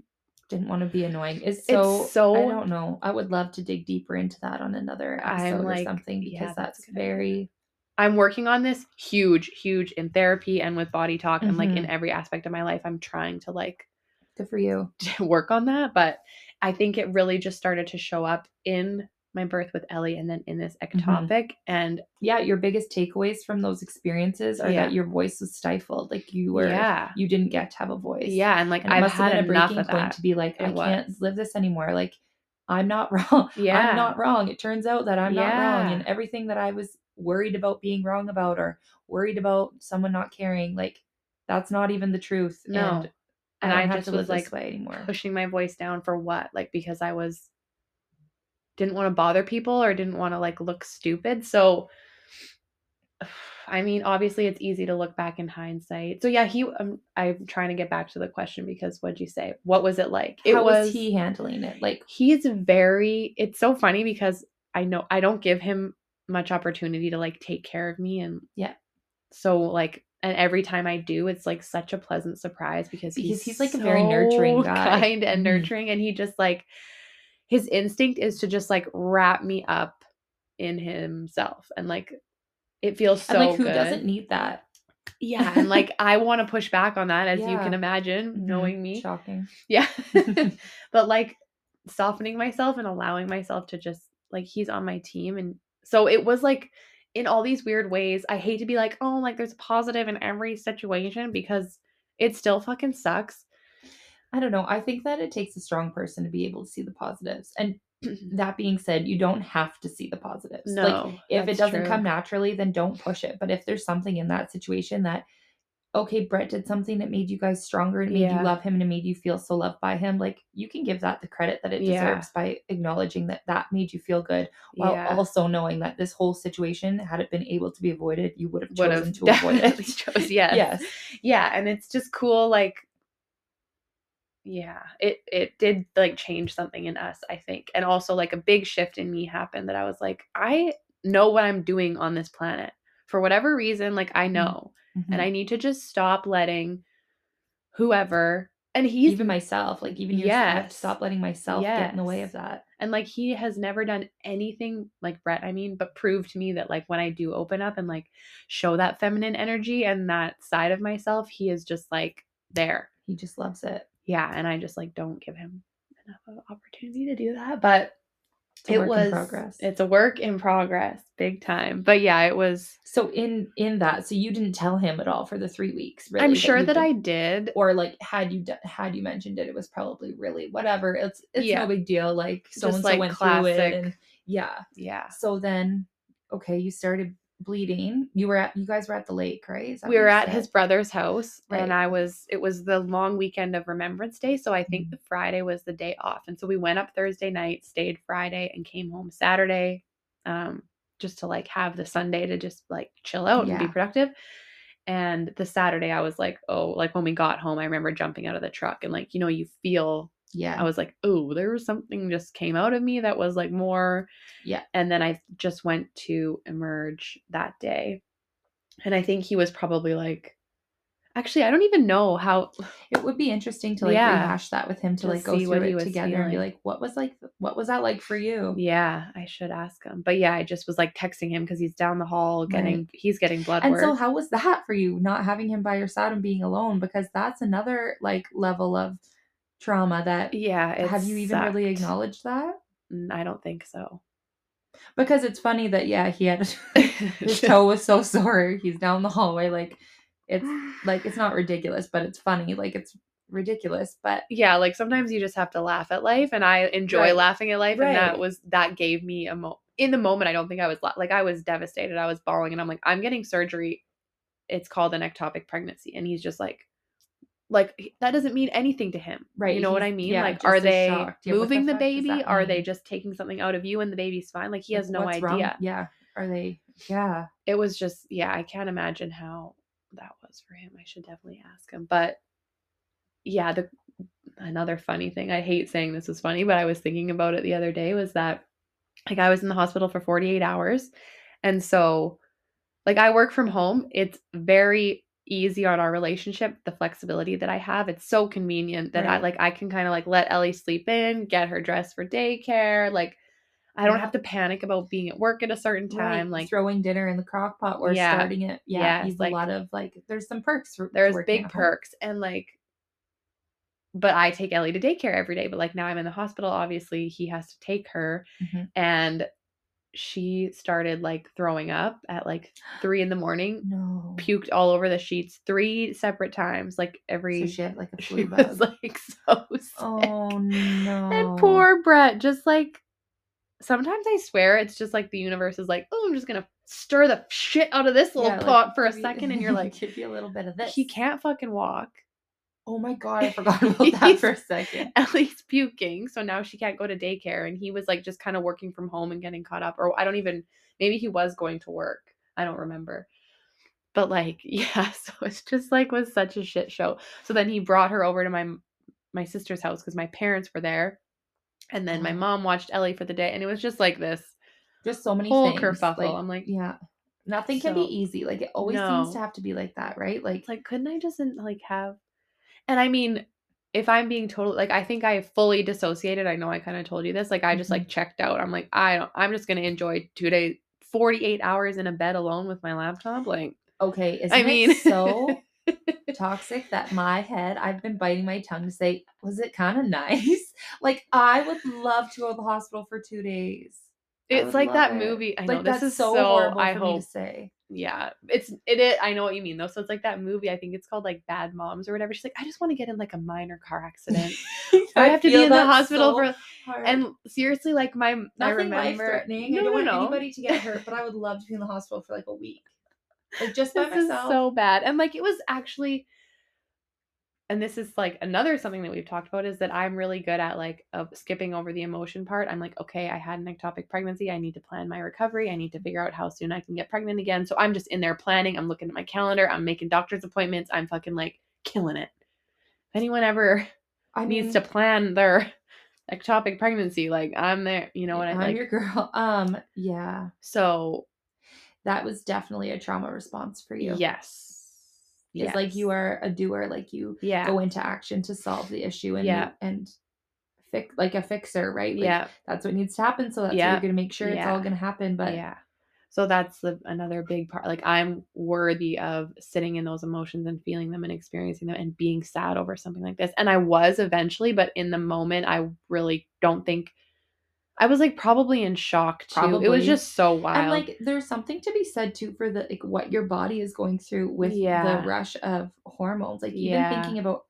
[SPEAKER 1] Didn't want to be annoying. It's so.
[SPEAKER 2] so-
[SPEAKER 1] I don't know. I would love to dig deeper into that on another episode or
[SPEAKER 2] like,
[SPEAKER 1] something
[SPEAKER 2] yeah,
[SPEAKER 1] because
[SPEAKER 2] that's
[SPEAKER 1] that's
[SPEAKER 2] idea.
[SPEAKER 1] very.
[SPEAKER 2] i'm working on this huge huge in therapy and with body talk and like in
[SPEAKER 1] Mhm.
[SPEAKER 2] every aspect of my life i'm trying to like
[SPEAKER 1] Good for you.
[SPEAKER 2] work on that but i think it really just started to show up in my birth with ellie and then in this
[SPEAKER 1] Mm-hmm.
[SPEAKER 2] ectopic and
[SPEAKER 1] Yeah, your biggest takeaways from those experiences are
[SPEAKER 2] Yeah.
[SPEAKER 1] that your voice was stifled. Like you were.
[SPEAKER 2] yeah
[SPEAKER 1] You didn't get to have a voice.
[SPEAKER 2] yeah and like
[SPEAKER 1] And
[SPEAKER 2] i've had
[SPEAKER 1] a breaking
[SPEAKER 2] of
[SPEAKER 1] point
[SPEAKER 2] that
[SPEAKER 1] to be like, I can't live this anymore. Like, I'm not wrong.
[SPEAKER 2] Yeah.
[SPEAKER 1] I'm not wrong. It turns out that I'm not wrong. And everything that I was worried about being wrong about or worried about someone not caring, like, that's not even the truth.
[SPEAKER 2] No.
[SPEAKER 1] And,
[SPEAKER 2] And
[SPEAKER 1] I,
[SPEAKER 2] I just
[SPEAKER 1] to
[SPEAKER 2] was,
[SPEAKER 1] this
[SPEAKER 2] like,
[SPEAKER 1] way anymore.
[SPEAKER 2] pushing my voice down for what like because i was didn't want to bother people or didn't want to like look stupid so i mean obviously it's easy to look back in hindsight so yeah he um, i'm trying to get back to the question because what'd you say what was it like it
[SPEAKER 1] How was he handling it? Like,
[SPEAKER 2] he's very it's so funny because i know i don't give him much opportunity to like take care of me and
[SPEAKER 1] Yeah.
[SPEAKER 2] so like and every time i do it's like such a pleasant surprise because
[SPEAKER 1] Because
[SPEAKER 2] he's,
[SPEAKER 1] he's, like, a very nurturing guy.
[SPEAKER 2] kind and
[SPEAKER 1] Mhm.
[SPEAKER 2] nurturing and he just like his instinct is to just like wrap me up in himself and like it feels so
[SPEAKER 1] and like, who
[SPEAKER 2] good.
[SPEAKER 1] doesn't need that?
[SPEAKER 2] yeah and like i want to push back on that as you can imagine
[SPEAKER 1] Mhm.
[SPEAKER 2] knowing me
[SPEAKER 1] Shocking.
[SPEAKER 2] yeah. but like softening myself and allowing myself to just like he's on my team and so it was like in all these weird ways. I hate to be like, "Oh, like there's a positive in every situation" because it still fucking sucks.
[SPEAKER 1] I don't know. I think that it takes a strong person to be able to see the positives. And mm-hmm. that being said, you don't have to see the positives. like
[SPEAKER 2] No,
[SPEAKER 1] if it doesn't
[SPEAKER 2] true.
[SPEAKER 1] come naturally, then don't push it. But if there's something in that situation that okay, Brett did something that made you guys stronger and made
[SPEAKER 2] Yeah.
[SPEAKER 1] you love him and it made you feel so loved by him, like you can give that the credit that it
[SPEAKER 2] Yeah.
[SPEAKER 1] deserves by acknowledging that that made you feel good while
[SPEAKER 2] yeah.
[SPEAKER 1] also knowing that this whole situation had it been able to be avoided, you would have
[SPEAKER 2] Would
[SPEAKER 1] chosen
[SPEAKER 2] have
[SPEAKER 1] to avoid it.
[SPEAKER 2] chose yes.
[SPEAKER 1] yes.
[SPEAKER 2] yeah and it's just cool like yeah it it did like change something in us i think and also like a big shift in me happened that i was like i know what i'm doing on this planet for whatever reason like i know and
[SPEAKER 1] Mhm.
[SPEAKER 2] i need to just stop letting whoever and he's
[SPEAKER 1] even myself, like even yourself, I have to
[SPEAKER 2] Yes.
[SPEAKER 1] stop letting myself get in the way of that.
[SPEAKER 2] and like he has never done anything like Brett, I mean, but prove to me that like when I do open up and like show that feminine energy and that side of myself, he is just like there.
[SPEAKER 1] He just loves it.
[SPEAKER 2] Yeah, and I just like don't give him enough of opportunity to do that. But it was
[SPEAKER 1] progress.
[SPEAKER 2] it's a work in progress, big time. But yeah, it was
[SPEAKER 1] So in in that, so you didn't tell him at all for the three weeks. Really,
[SPEAKER 2] I'm sure that
[SPEAKER 1] been-
[SPEAKER 2] I did.
[SPEAKER 1] or like had you done, had you mentioned it, it was probably really whatever. It's it's
[SPEAKER 2] Yeah.
[SPEAKER 1] no big deal. Like so and so went through it, and yeah.
[SPEAKER 2] Yeah.
[SPEAKER 1] So then, okay, you started bleeding. You were at you guys were at the lake, right?
[SPEAKER 2] We were at
[SPEAKER 1] said?
[SPEAKER 2] his brother's house and i was it was the long weekend of remembrance day so i think
[SPEAKER 1] Mhm.
[SPEAKER 2] the friday was the day off and so we went up thursday night stayed friday and came home saturday um just to like have the sunday to just like chill out and be productive and the saturday i was like oh like when we got home i remember jumping out of the truck and like you know you feel
[SPEAKER 1] Yeah.
[SPEAKER 2] i was like oh there was something just came out of me that was like more
[SPEAKER 1] Yeah.
[SPEAKER 2] and then i just went to emerge that day and i think he was probably like actually i don't even know how
[SPEAKER 1] it would be interesting to like
[SPEAKER 2] Yeah.
[SPEAKER 1] rehash that with him to
[SPEAKER 2] To
[SPEAKER 1] like go
[SPEAKER 2] see what
[SPEAKER 1] through
[SPEAKER 2] he
[SPEAKER 1] it
[SPEAKER 2] was
[SPEAKER 1] together and be like, what was like what was that like for you?
[SPEAKER 2] yeah i should ask him but yeah i just was like texting him because he's down the hall getting he's getting blood
[SPEAKER 1] And
[SPEAKER 2] work
[SPEAKER 1] so how was that for you, not having him by your side and being alone? Because that's another like level of trauma that
[SPEAKER 2] yeah
[SPEAKER 1] have you even really acknowledged that?
[SPEAKER 2] I don't think so
[SPEAKER 1] Because it's funny that yeah, he had his toe was so sore. He's down the hallway. Like it's like it's not ridiculous, but it's funny. Like it's ridiculous, but
[SPEAKER 2] yeah like sometimes you just have to laugh at life and i enjoy
[SPEAKER 1] Right.
[SPEAKER 2] laughing at life and that was that gave me a mo in the moment i don't think i was la- like i was devastated i was bawling and i'm like i'm getting surgery it's called an ectopic pregnancy and he's just like like that doesn't mean anything to him.
[SPEAKER 1] Right,
[SPEAKER 2] you know what i mean?
[SPEAKER 1] yeah,
[SPEAKER 2] like are they
[SPEAKER 1] shocked. Yeah, what the
[SPEAKER 2] moving the, baby? are they just taking something out of you and the baby's fine? Like he
[SPEAKER 1] like,
[SPEAKER 2] has no idea
[SPEAKER 1] wrong? Yeah. Are they yeah.
[SPEAKER 2] it was just yeah i can't imagine how that was for him. I should definitely ask him. But yeah the another funny thing i hate saying this is funny but i was thinking about it the other day was that like i was in the hospital for 48 hours. And so like i work from home. It's very easy on our relationship the flexibility that i have it's so convenient that i like i can kind of like let ellie sleep in get her dressed for daycare like i don't
[SPEAKER 1] Yeah.
[SPEAKER 2] have to panic about being at work at a certain time
[SPEAKER 1] Right,
[SPEAKER 2] like
[SPEAKER 1] throwing dinner in the crock pot or
[SPEAKER 2] Yeah.
[SPEAKER 1] starting it. Yeah.
[SPEAKER 2] Yes,
[SPEAKER 1] he's
[SPEAKER 2] like-
[SPEAKER 1] a lot of like there's some perks
[SPEAKER 2] there's big perks and like but I take Ellie to daycare every day. But like now I'm in the hospital, obviously he has to take her.
[SPEAKER 1] Mhm.
[SPEAKER 2] And she started like throwing up at like three in the morning,
[SPEAKER 1] No.
[SPEAKER 2] puked all over the sheets three separate times, like every
[SPEAKER 1] So she had like a
[SPEAKER 2] she
[SPEAKER 1] flu
[SPEAKER 2] was like so oh, sick.
[SPEAKER 1] oh no.
[SPEAKER 2] And poor Brett, just like sometimes I swear it's just like the universe is like, oh, I'm just gonna stir the shit out of this little
[SPEAKER 1] Yeah, like,
[SPEAKER 2] pot for a second, and you're like,
[SPEAKER 1] give you a little bit of this.
[SPEAKER 2] he can't fucking walk.
[SPEAKER 1] Oh my god, I forgot about that for a second.
[SPEAKER 2] Ellie's puking, so now she can't go to daycare. And he was like just kind of working from home and getting caught up. Or I don't even, maybe he was going to work. I don't remember. But like, yeah, so it's just like was such a shit show. So then he brought her over to my my sister's house because my parents were there. And then my
[SPEAKER 1] Oh.
[SPEAKER 2] mom watched Ellie for the day, and it was just like this.
[SPEAKER 1] Just so many
[SPEAKER 2] Whole
[SPEAKER 1] things.
[SPEAKER 2] kerfuffle.
[SPEAKER 1] Like,
[SPEAKER 2] I'm like,
[SPEAKER 1] yeah. Nothing can be easy. Like it always seems to have to be like that, right? Like,
[SPEAKER 2] like, couldn't I just like have? And I mean, if I'm being totally like, I think I fully dissociated. I know I kind of told you this. Like, I just like mm-hmm. checked out. I'm like, I don't. I'm just gonna enjoy two days, 48 hours in a bed alone with my laptop. Like,
[SPEAKER 1] okay, isn't
[SPEAKER 2] I mean,
[SPEAKER 1] it so toxic that my head, I've been biting my tongue to say, was it kind of nice? Like I would love to go to the hospital for two days.
[SPEAKER 2] It's like that
[SPEAKER 1] it.
[SPEAKER 2] movie. I
[SPEAKER 1] like
[SPEAKER 2] know this
[SPEAKER 1] that's
[SPEAKER 2] is
[SPEAKER 1] so,
[SPEAKER 2] so.
[SPEAKER 1] horrible
[SPEAKER 2] I
[SPEAKER 1] for me to say.
[SPEAKER 2] Yeah, it's it, it. I know what you mean though. So it's like that movie. I think it's called like Bad Moms or whatever. She's like, I just want to get in like a minor car accident. I have to be in the hospital
[SPEAKER 1] so
[SPEAKER 2] for
[SPEAKER 1] hard.
[SPEAKER 2] and seriously, like my I
[SPEAKER 1] nothing
[SPEAKER 2] remember.
[SPEAKER 1] life threatening.
[SPEAKER 2] No,
[SPEAKER 1] I don't
[SPEAKER 2] no,
[SPEAKER 1] want
[SPEAKER 2] no.
[SPEAKER 1] anybody to get hurt, but I would love to be in the hospital for like a week, like just by
[SPEAKER 2] this is
[SPEAKER 1] myself.
[SPEAKER 2] so bad. And like it was actually and this is like another something that we've talked about is that I'm really good at like of skipping over the emotion part. I'm like, okay, I had an ectopic pregnancy. I need to plan my recovery. I need to figure out how soon I can get pregnant again. So I'm just in there planning. I'm looking at my calendar. I'm making doctor's appointments. I'm fucking like killing it. If anyone ever
[SPEAKER 1] I
[SPEAKER 2] needs
[SPEAKER 1] mean,
[SPEAKER 2] to plan their ectopic pregnancy, like I'm there. You know what I
[SPEAKER 1] I'm
[SPEAKER 2] like?
[SPEAKER 1] your girl. Um, yeah,
[SPEAKER 2] so
[SPEAKER 1] that was definitely a trauma response for you.
[SPEAKER 2] yes.
[SPEAKER 1] It's like you are a doer, like you
[SPEAKER 2] Yeah.
[SPEAKER 1] go into action to solve the issue and
[SPEAKER 2] Yeah.
[SPEAKER 1] and fix like a fixer, right? Like,
[SPEAKER 2] yeah.
[SPEAKER 1] that's what needs to happen. So that's what
[SPEAKER 2] Yeah.
[SPEAKER 1] you're gonna make sure it's all gonna happen. But
[SPEAKER 2] yeah so that's the another big part like i'm worthy of sitting in those emotions and feeling them and experiencing them and being sad over something like this and i was eventually but in the moment i really don't think i was like probably in shock too it was just so wild
[SPEAKER 1] and like there's something to be said too for the like what your body is going through with
[SPEAKER 2] Yeah.
[SPEAKER 1] the rush of hormones. Like even
[SPEAKER 2] Yeah.
[SPEAKER 1] thinking about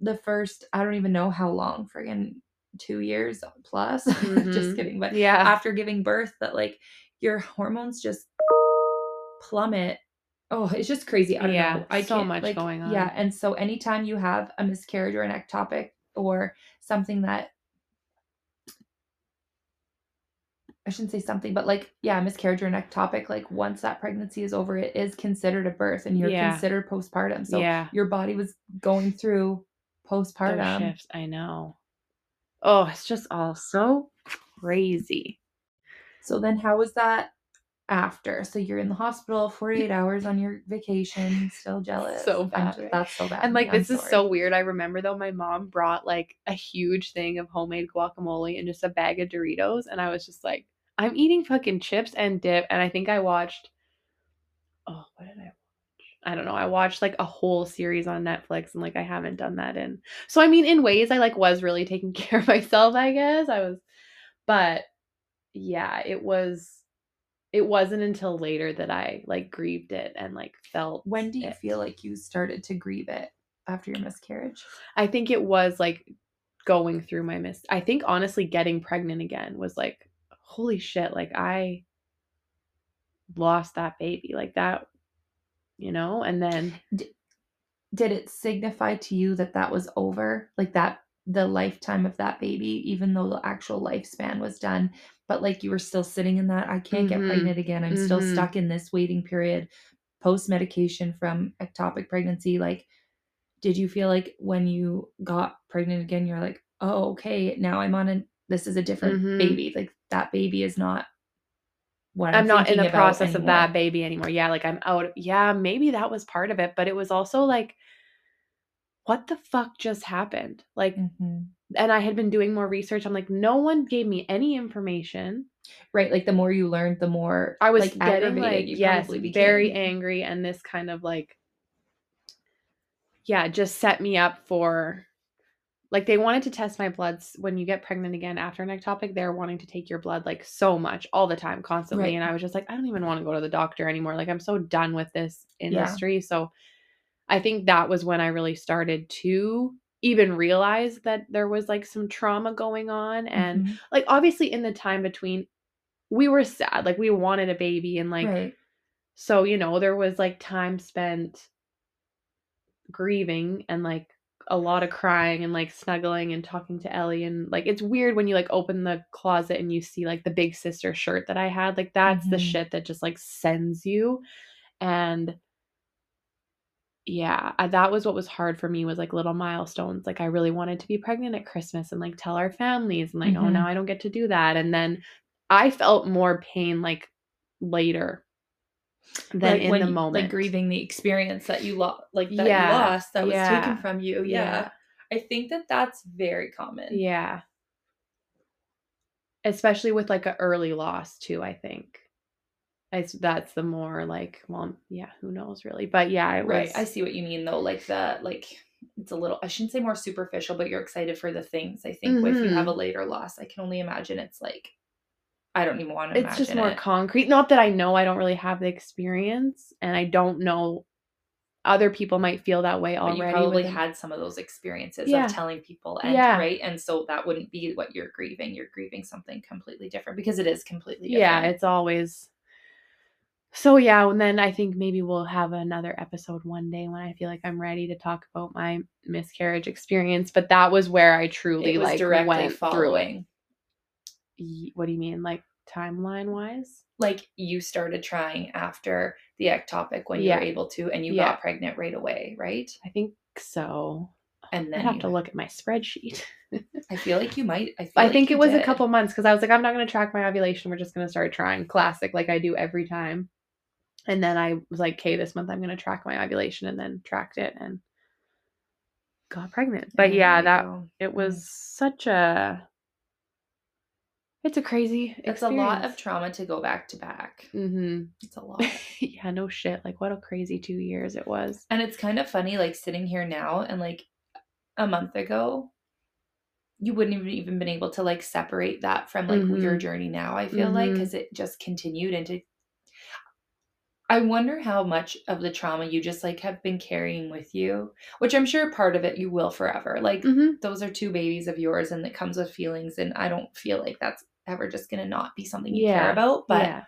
[SPEAKER 1] the first, I don't even know how long, friggin' two years plus.
[SPEAKER 2] Mhm.
[SPEAKER 1] just kidding. But
[SPEAKER 2] yeah
[SPEAKER 1] after giving birth, that like your hormones just plummet. Oh, it's just crazy. I don't
[SPEAKER 2] Yeah,
[SPEAKER 1] know. I
[SPEAKER 2] so much
[SPEAKER 1] like,
[SPEAKER 2] going on.
[SPEAKER 1] Yeah, and so anytime you have a miscarriage or an ectopic or something that I shouldn't say something, but like yeah, miscarriage or an ectopic, like once that pregnancy is over, it is considered a birth and you're
[SPEAKER 2] Yeah.
[SPEAKER 1] considered postpartum. So
[SPEAKER 2] yeah
[SPEAKER 1] your body was going through
[SPEAKER 2] those
[SPEAKER 1] postpartum.
[SPEAKER 2] shifts i know oh it's just all so crazy
[SPEAKER 1] So then how was that after? So you're in the hospital 48 hours on your vacation, still jealous.
[SPEAKER 2] So bad,
[SPEAKER 1] That's so bad.
[SPEAKER 2] And like
[SPEAKER 1] I'm
[SPEAKER 2] this is
[SPEAKER 1] sorry.
[SPEAKER 2] so weird. I remember though my mom brought like a huge thing of homemade guacamole and just a bag of Doritos and I was just like I'm eating fucking chips and dip and I think I watched oh what did I watch? I don't know. I watched like a whole series on Netflix and like I haven't done that in. So I mean in ways I like was really taking care of myself, I guess. I was but yeah, it was it wasn't until later that I like grieved it and like felt
[SPEAKER 1] When do you
[SPEAKER 2] it.
[SPEAKER 1] feel like you started to grieve it after your miscarriage?
[SPEAKER 2] I think it was like going through my miss. I think honestly, getting pregnant again was like, holy shit! Like I lost that baby, like that, you know. And then
[SPEAKER 1] Did it signify to you that that was over? Like that the lifetime of that baby, even though the actual lifespan was done, but like you were still sitting in that, I can't get
[SPEAKER 2] Mhm.
[SPEAKER 1] pregnant again. I'm still
[SPEAKER 2] Mhm.
[SPEAKER 1] stuck in this waiting period post medication from ectopic pregnancy. Like, did you feel like when you got pregnant again, you're like, oh, okay, now I'm on a this is a different
[SPEAKER 2] Mhm.
[SPEAKER 1] baby. Like that baby is not what I'm,
[SPEAKER 2] I'm not in the process of that baby anymore. Yeah, like I'm out. Yeah, maybe that was part of it, but it was also like, what the fuck just happened? Like,
[SPEAKER 1] Mhm.
[SPEAKER 2] and I had been doing more research. I'm like, no one gave me any information.
[SPEAKER 1] Right. Like the more you learned, the more
[SPEAKER 2] I was
[SPEAKER 1] like,
[SPEAKER 2] getting like yes, very angry, and this kind of like, yeah, just set me up for, like they wanted to test my bloods when you get pregnant again after an ectopic. They're wanting to take your blood like so much all the time, constantly,
[SPEAKER 1] Right.
[SPEAKER 2] and I was just like, I don't even want to go to the doctor anymore. Like I'm so done with this industry. So, I think that was when I really started to even realize that there was like some trauma going on and
[SPEAKER 1] Mhm.
[SPEAKER 2] like obviously in the time between we were sad like we wanted a baby and like
[SPEAKER 1] right.
[SPEAKER 2] so you know there was like time spent grieving and like a lot of crying and like snuggling and talking to Ellie and like it's weird when you like open the closet and you see like the big sister shirt that I had like that's the
[SPEAKER 1] Mhm.
[SPEAKER 2] shit that just like sends you and yeah I, that was what was hard for me was like little milestones like i really wanted to be pregnant at christmas and like tell our families and like oh
[SPEAKER 1] Mhm.
[SPEAKER 2] now i don't get to do that and then i felt more pain like later than
[SPEAKER 1] Like,
[SPEAKER 2] in
[SPEAKER 1] when
[SPEAKER 2] the moment
[SPEAKER 1] like grieving the experience that you lost, like that
[SPEAKER 2] Yeah,
[SPEAKER 1] you lost, that was
[SPEAKER 2] yeah,
[SPEAKER 1] taken from you. Yeah. I think that that's very common.
[SPEAKER 2] yeah especially with like a early loss too i think it's, that's the more like well yeah who knows really but yeah it
[SPEAKER 1] Right.
[SPEAKER 2] was
[SPEAKER 1] I see what you mean though. Like the like it's a little I shouldn't say more superficial, but you're excited for the things. I think if you have
[SPEAKER 2] Mhm.
[SPEAKER 1] a later loss, I can only imagine it's like I don't even want to
[SPEAKER 2] it's just more
[SPEAKER 1] it.
[SPEAKER 2] concrete. Not that I know I don't really have the experience, and I don't know other people might feel that way
[SPEAKER 1] But
[SPEAKER 2] already.
[SPEAKER 1] you probably had some of those experiences
[SPEAKER 2] Yeah.
[SPEAKER 1] of telling people and
[SPEAKER 2] Yeah.
[SPEAKER 1] right and so that wouldn't be what you're grieving you're grieving something completely different because it is completely
[SPEAKER 2] yeah,
[SPEAKER 1] different
[SPEAKER 2] it's always. So yeah, and then I think maybe we'll have another episode one day when I feel like I'm ready to talk about my miscarriage experience. But that was where I truly like
[SPEAKER 1] directly
[SPEAKER 2] went through it. What do you mean, like timeline wise?
[SPEAKER 1] like you started trying after the ectopic when you were able to and you
[SPEAKER 2] Yeah.
[SPEAKER 1] got pregnant right away right
[SPEAKER 2] I think so.
[SPEAKER 1] and then
[SPEAKER 2] I'd
[SPEAKER 1] have
[SPEAKER 2] to look at my spreadsheet.
[SPEAKER 1] i feel like you might i,
[SPEAKER 2] I
[SPEAKER 1] like
[SPEAKER 2] think it was a couple months because I was like, I'm not going to track my ovulation. We're just going to start trying classic like I do every time. And then I was like, okay, this month I'm going to track my ovulation and then tracked it and got pregnant. But yeah, that
[SPEAKER 1] go.
[SPEAKER 2] it was such a it's a crazy
[SPEAKER 1] it's a lot of trauma to go back to back
[SPEAKER 2] Mm-hmm.
[SPEAKER 1] it's a lot
[SPEAKER 2] yeah, no shit. Like what a crazy 2 years it was.
[SPEAKER 1] And it's kind of funny, like sitting here now and like a month ago, you wouldn't have even been able to like separate that from like your
[SPEAKER 2] Mhm.
[SPEAKER 1] journey now, I feel like,
[SPEAKER 2] Mhm.
[SPEAKER 1] because it just continued into. I wonder how much of the trauma you just like have been carrying with you, which I'm sure part of it you will forever. Like,
[SPEAKER 2] Mhm.
[SPEAKER 1] those are two babies of yours and it comes with feelings. And I don't feel like that's ever just going to not be something you care about. But
[SPEAKER 2] yeah.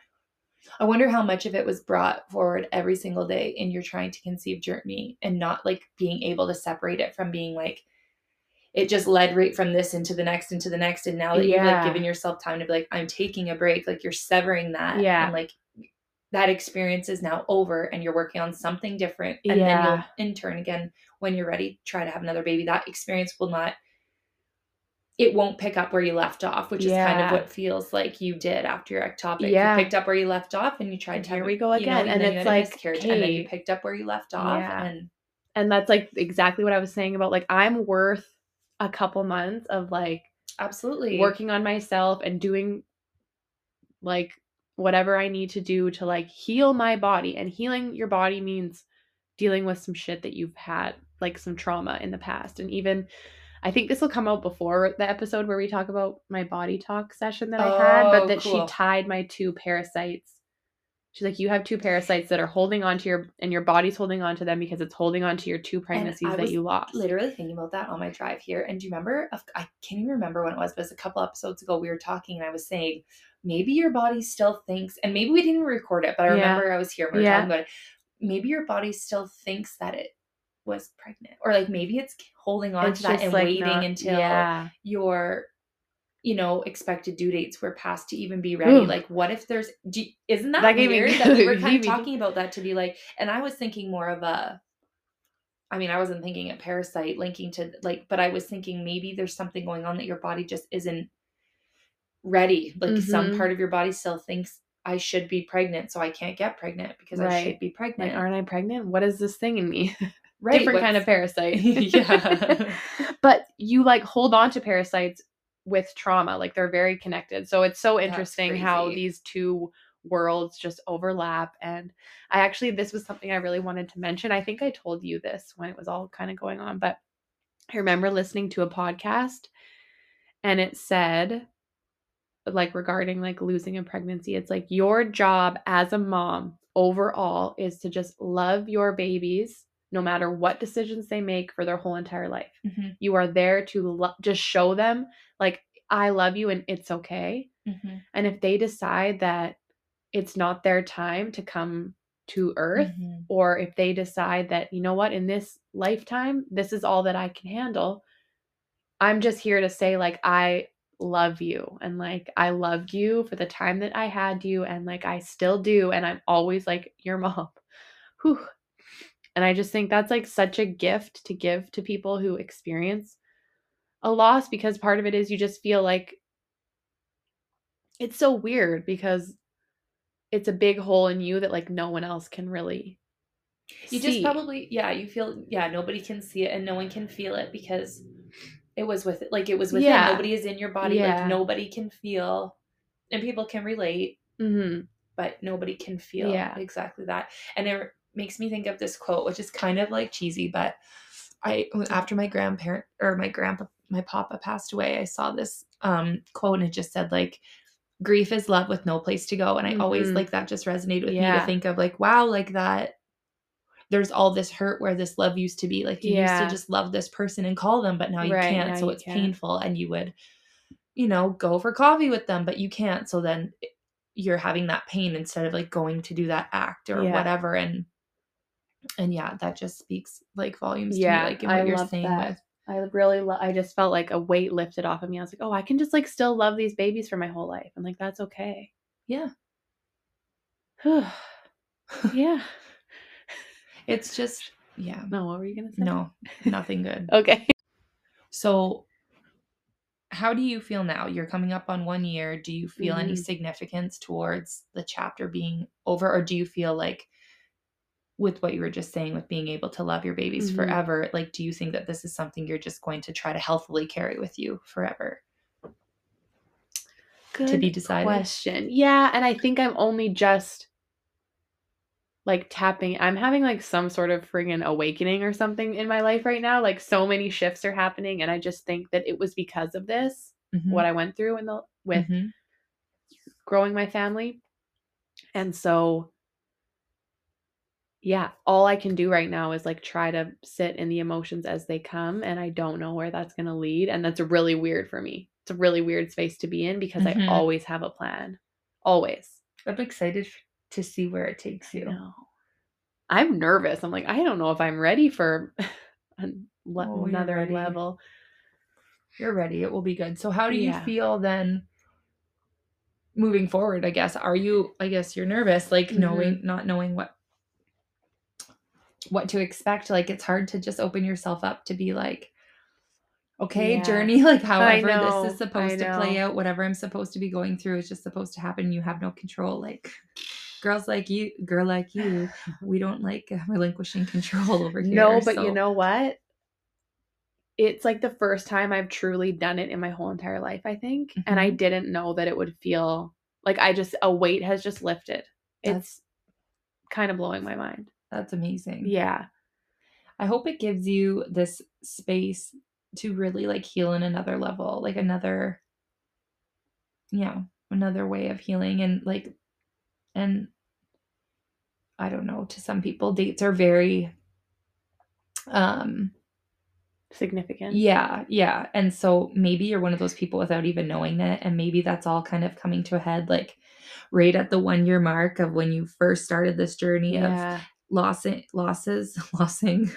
[SPEAKER 1] I wonder how much of it was brought forward every single day in your trying to conceive journey and not like being able to separate it from being like it just led right from this into the next into the next and now that you've like
[SPEAKER 2] Yeah.
[SPEAKER 1] given yourself time to be like I'm taking a break like you're severing that
[SPEAKER 2] Yeah.
[SPEAKER 1] and like that experience is now over and you're working on something different and then
[SPEAKER 2] Yeah.
[SPEAKER 1] you'll in turn again when you're ready try to have another baby that experience will not it won't pick up where you left off which is kind of what feels like you did after your ectopic
[SPEAKER 2] Yeah.
[SPEAKER 1] you picked up where you left off and you tried
[SPEAKER 2] And
[SPEAKER 1] to
[SPEAKER 2] here we go
[SPEAKER 1] you know,
[SPEAKER 2] again, and
[SPEAKER 1] then
[SPEAKER 2] it's like,
[SPEAKER 1] miscarriage, and then you picked up where you left off
[SPEAKER 2] Yeah.
[SPEAKER 1] and
[SPEAKER 2] And that's like exactly what I was saying about like I'm worth a couple months of like
[SPEAKER 1] absolutely
[SPEAKER 2] working on myself and doing like whatever I need to do to like heal my body. And healing your body means dealing with some shit that you've had, like some trauma in the past. And even I think this will come out before the episode where we talk about my body talk session that I had,
[SPEAKER 1] Oh,
[SPEAKER 2] but that
[SPEAKER 1] cool.
[SPEAKER 2] she tied my two parasites. She's like, you have two parasites that are holding on to your, and your body's holding on to them because it's holding on to your two pregnancies that
[SPEAKER 1] was
[SPEAKER 2] you lost.
[SPEAKER 1] literally thinking about that on my drive here. And do you remember? I can't even remember when it was, but it was a couple episodes ago. We were talking, and I was saying maybe your body still thinks, and maybe we didn't record it, but I
[SPEAKER 2] Yeah.
[SPEAKER 1] remember I was here. and We were
[SPEAKER 2] Yeah.
[SPEAKER 1] talking about it. Maybe your body still thinks that it was pregnant, or like maybe it's holding on
[SPEAKER 2] It's
[SPEAKER 1] to that and
[SPEAKER 2] like,
[SPEAKER 1] waiting
[SPEAKER 2] not-
[SPEAKER 1] until
[SPEAKER 2] yeah.
[SPEAKER 1] your you know expected due dates were passed to even be ready
[SPEAKER 2] Ooh.
[SPEAKER 1] like what if there's do, isn't that,
[SPEAKER 2] That
[SPEAKER 1] weird that we were kind of talking about that to be like and i was thinking more of a i mean i wasn't thinking a parasite linking to like but i was thinking maybe there's something going on that your body just isn't ready like some
[SPEAKER 2] Mhm.
[SPEAKER 1] part of your body still thinks i should be pregnant so i can't get pregnant because i should
[SPEAKER 2] Right.
[SPEAKER 1] be
[SPEAKER 2] Like,
[SPEAKER 1] pregnant
[SPEAKER 2] aren't I pregnant? What is this thing in me?
[SPEAKER 1] right
[SPEAKER 2] Different kind of parasite.
[SPEAKER 1] Yeah.
[SPEAKER 2] but you like hold on to parasites with trauma. Like they're very connected. So it's so interesting how these two worlds just overlap. And I actually, this was something I really wanted to mention. I think I told you this when it was all kind of going on, but I remember listening to a podcast and it said, like regarding like losing a pregnancy, it's like your job as a mom overall is to just love your babies no matter what decisions they make for their whole entire life.
[SPEAKER 1] Mhm,
[SPEAKER 2] You are there to lo- just show them like I love you and it's okay.
[SPEAKER 1] mhm,
[SPEAKER 2] And if they decide that it's not their time to come to earth
[SPEAKER 1] mhm.
[SPEAKER 2] or if they decide that you know what in this lifetime this is all that I can handle, I'm just here to say like I love you and like I loved you for the time that I had you and like I still do and I'm always like your mom. Whew. And I just think that's like such a gift to give to people who experience a loss because part of it is you just feel like it's so weird because it's a big hole in you that like no one else can really
[SPEAKER 1] You just probably yeah, you feel yeah, nobody can see it and no one can feel it because it was with like it was within.
[SPEAKER 2] Yeah.
[SPEAKER 1] Nobody is in your body.
[SPEAKER 2] Yeah.
[SPEAKER 1] Like nobody can feel and people can relate,
[SPEAKER 2] Mhm.
[SPEAKER 1] but nobody can feel
[SPEAKER 2] Yeah.
[SPEAKER 1] exactly that. And it makes me think of this quote, which is kind of like cheesy, but I after my grandparent or my grandpa my papa passed away, I saw this um quote and it just said like grief is love with no place to go and i always
[SPEAKER 2] Mhm.
[SPEAKER 1] like that just resonated with me to think of like wow like that there's all this hurt where this love used to be like you
[SPEAKER 2] Yeah.
[SPEAKER 1] used to just love this person and call them but now you
[SPEAKER 2] Right,
[SPEAKER 1] can't
[SPEAKER 2] now
[SPEAKER 1] so
[SPEAKER 2] you
[SPEAKER 1] it's
[SPEAKER 2] can't.
[SPEAKER 1] painful and you would you know go for coffee with them but you can't so then you're having that pain instead of like going to do that act or
[SPEAKER 2] Yeah.
[SPEAKER 1] whatever and and yeah that just speaks like volumes
[SPEAKER 2] Yeah,
[SPEAKER 1] to me like in what
[SPEAKER 2] I
[SPEAKER 1] you're
[SPEAKER 2] love
[SPEAKER 1] saying
[SPEAKER 2] that.
[SPEAKER 1] with
[SPEAKER 2] I really, lo- I just felt like a weight lifted off of me. I was like, oh, I can just like still love these babies for my whole life, and like that's okay.
[SPEAKER 1] yeah
[SPEAKER 2] yeah.
[SPEAKER 1] it's just yeah
[SPEAKER 2] No, what were you gonna say?
[SPEAKER 1] no nothing good
[SPEAKER 2] Okay.
[SPEAKER 1] So, how do you feel now? You're coming up on one year. Do you feel any
[SPEAKER 2] Mhm.
[SPEAKER 1] significance towards the chapter being over, or do you feel like, with what you were just saying, with being able to love your babies
[SPEAKER 2] Mhm.
[SPEAKER 1] forever, like, do you think that this is something you're just going to try to healthily carry with you forever?
[SPEAKER 2] Good
[SPEAKER 1] be decided.
[SPEAKER 2] question. Yeah, and I think I'm only just like tapping. I'm having like some sort of friggin' awakening or something in my life right now. Like so many shifts are happening, and I just think that it was because of this
[SPEAKER 1] Mhm.
[SPEAKER 2] what I went through in the with
[SPEAKER 1] Mhm.
[SPEAKER 2] growing my family. And so yeah, all I can do right now is like try to sit in the emotions as they come and I don't know where that's going to lead and that's really weird for me. It's a really weird space to be in because
[SPEAKER 1] Mhm.
[SPEAKER 2] I always have a plan. Always.
[SPEAKER 1] I'm excited to see where it takes you.
[SPEAKER 2] I'm nervous. I'm like I don't know if I'm ready for an-
[SPEAKER 1] Oh,
[SPEAKER 2] another level.
[SPEAKER 1] You're ready. It will be good. So, how do you
[SPEAKER 2] Yeah.
[SPEAKER 1] feel then? Moving forward, I guess. Are you? I guess you're nervous, like
[SPEAKER 2] Mhm.
[SPEAKER 1] knowing, not knowing what what to expect. Like it's hard to just open yourself up to be like, okay,
[SPEAKER 2] Yeah.
[SPEAKER 1] journey. Like however
[SPEAKER 2] know,
[SPEAKER 1] this is supposed to play out, whatever I'm supposed to be going through is just supposed to happen. You have no control. Like girls like you, girl like you, we don't like uh, relinquishing control over here.
[SPEAKER 2] No, but
[SPEAKER 1] so-
[SPEAKER 2] you know what? It's like the first time I've truly done it in my whole entire life, I think. And I
[SPEAKER 1] Mhm.
[SPEAKER 2] didn't know that it would feel like I just, a weight has just lifted.
[SPEAKER 1] That's-
[SPEAKER 2] It's kind of blowing my mind.
[SPEAKER 1] That's amazing.
[SPEAKER 2] Yeah.
[SPEAKER 1] I hope it gives you this space to really like heal in another level, like another, yeah, another way of healing. And like, and I don't know, to some people, dates are very, um,
[SPEAKER 2] Significant.
[SPEAKER 1] yeah, yeah. And so maybe you're one of those people without even knowing it. And maybe that's all kind of coming to a head, like right at the one year mark of when you first started this journey of
[SPEAKER 2] Yeah.
[SPEAKER 1] lossing, losses, losing,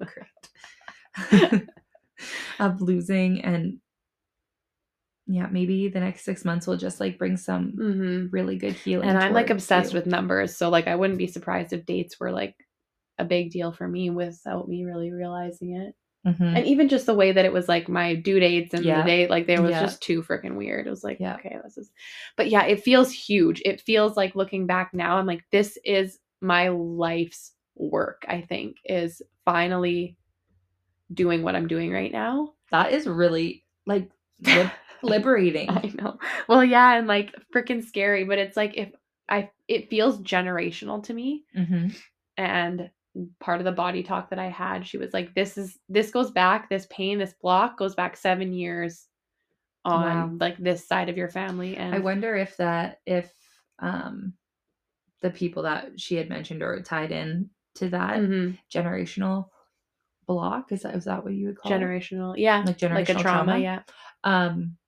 [SPEAKER 1] Correct. of losing and yeah, maybe the next six months will just like bring some
[SPEAKER 2] hmm
[SPEAKER 1] really good healing.
[SPEAKER 2] And I'm like obsessed
[SPEAKER 1] you.
[SPEAKER 2] with numbers. So, like, I wouldn't be surprised if dates were like a big deal for me without me really realizing it.
[SPEAKER 1] Mhm.
[SPEAKER 2] and even just the way that it was like my due dates and
[SPEAKER 1] Yeah.
[SPEAKER 2] the date like there was
[SPEAKER 1] Yeah.
[SPEAKER 2] just too freaking weird it was like
[SPEAKER 1] Yeah.
[SPEAKER 2] okay this is but yeah it feels huge it feels like looking back now i'm like this is my life's work i think is finally doing what i'm doing right now
[SPEAKER 1] that is really like lib- liberating.
[SPEAKER 2] i know well yeah and like freaking scary but it's like if i it feels generational to me
[SPEAKER 1] Mhm.
[SPEAKER 2] and part of the body talk that I had, she was like, This is this goes back, this pain, this block goes back seven years on
[SPEAKER 1] Wow.
[SPEAKER 2] like this side of your family. And
[SPEAKER 1] I wonder if that if um the people that she had mentioned or tied in to that
[SPEAKER 2] Mhm.
[SPEAKER 1] generational block is that is that what you would call it?
[SPEAKER 2] generational, yeah.
[SPEAKER 1] Like
[SPEAKER 2] like a
[SPEAKER 1] generational
[SPEAKER 2] trauma,
[SPEAKER 1] trauma?
[SPEAKER 2] yeah.
[SPEAKER 1] Um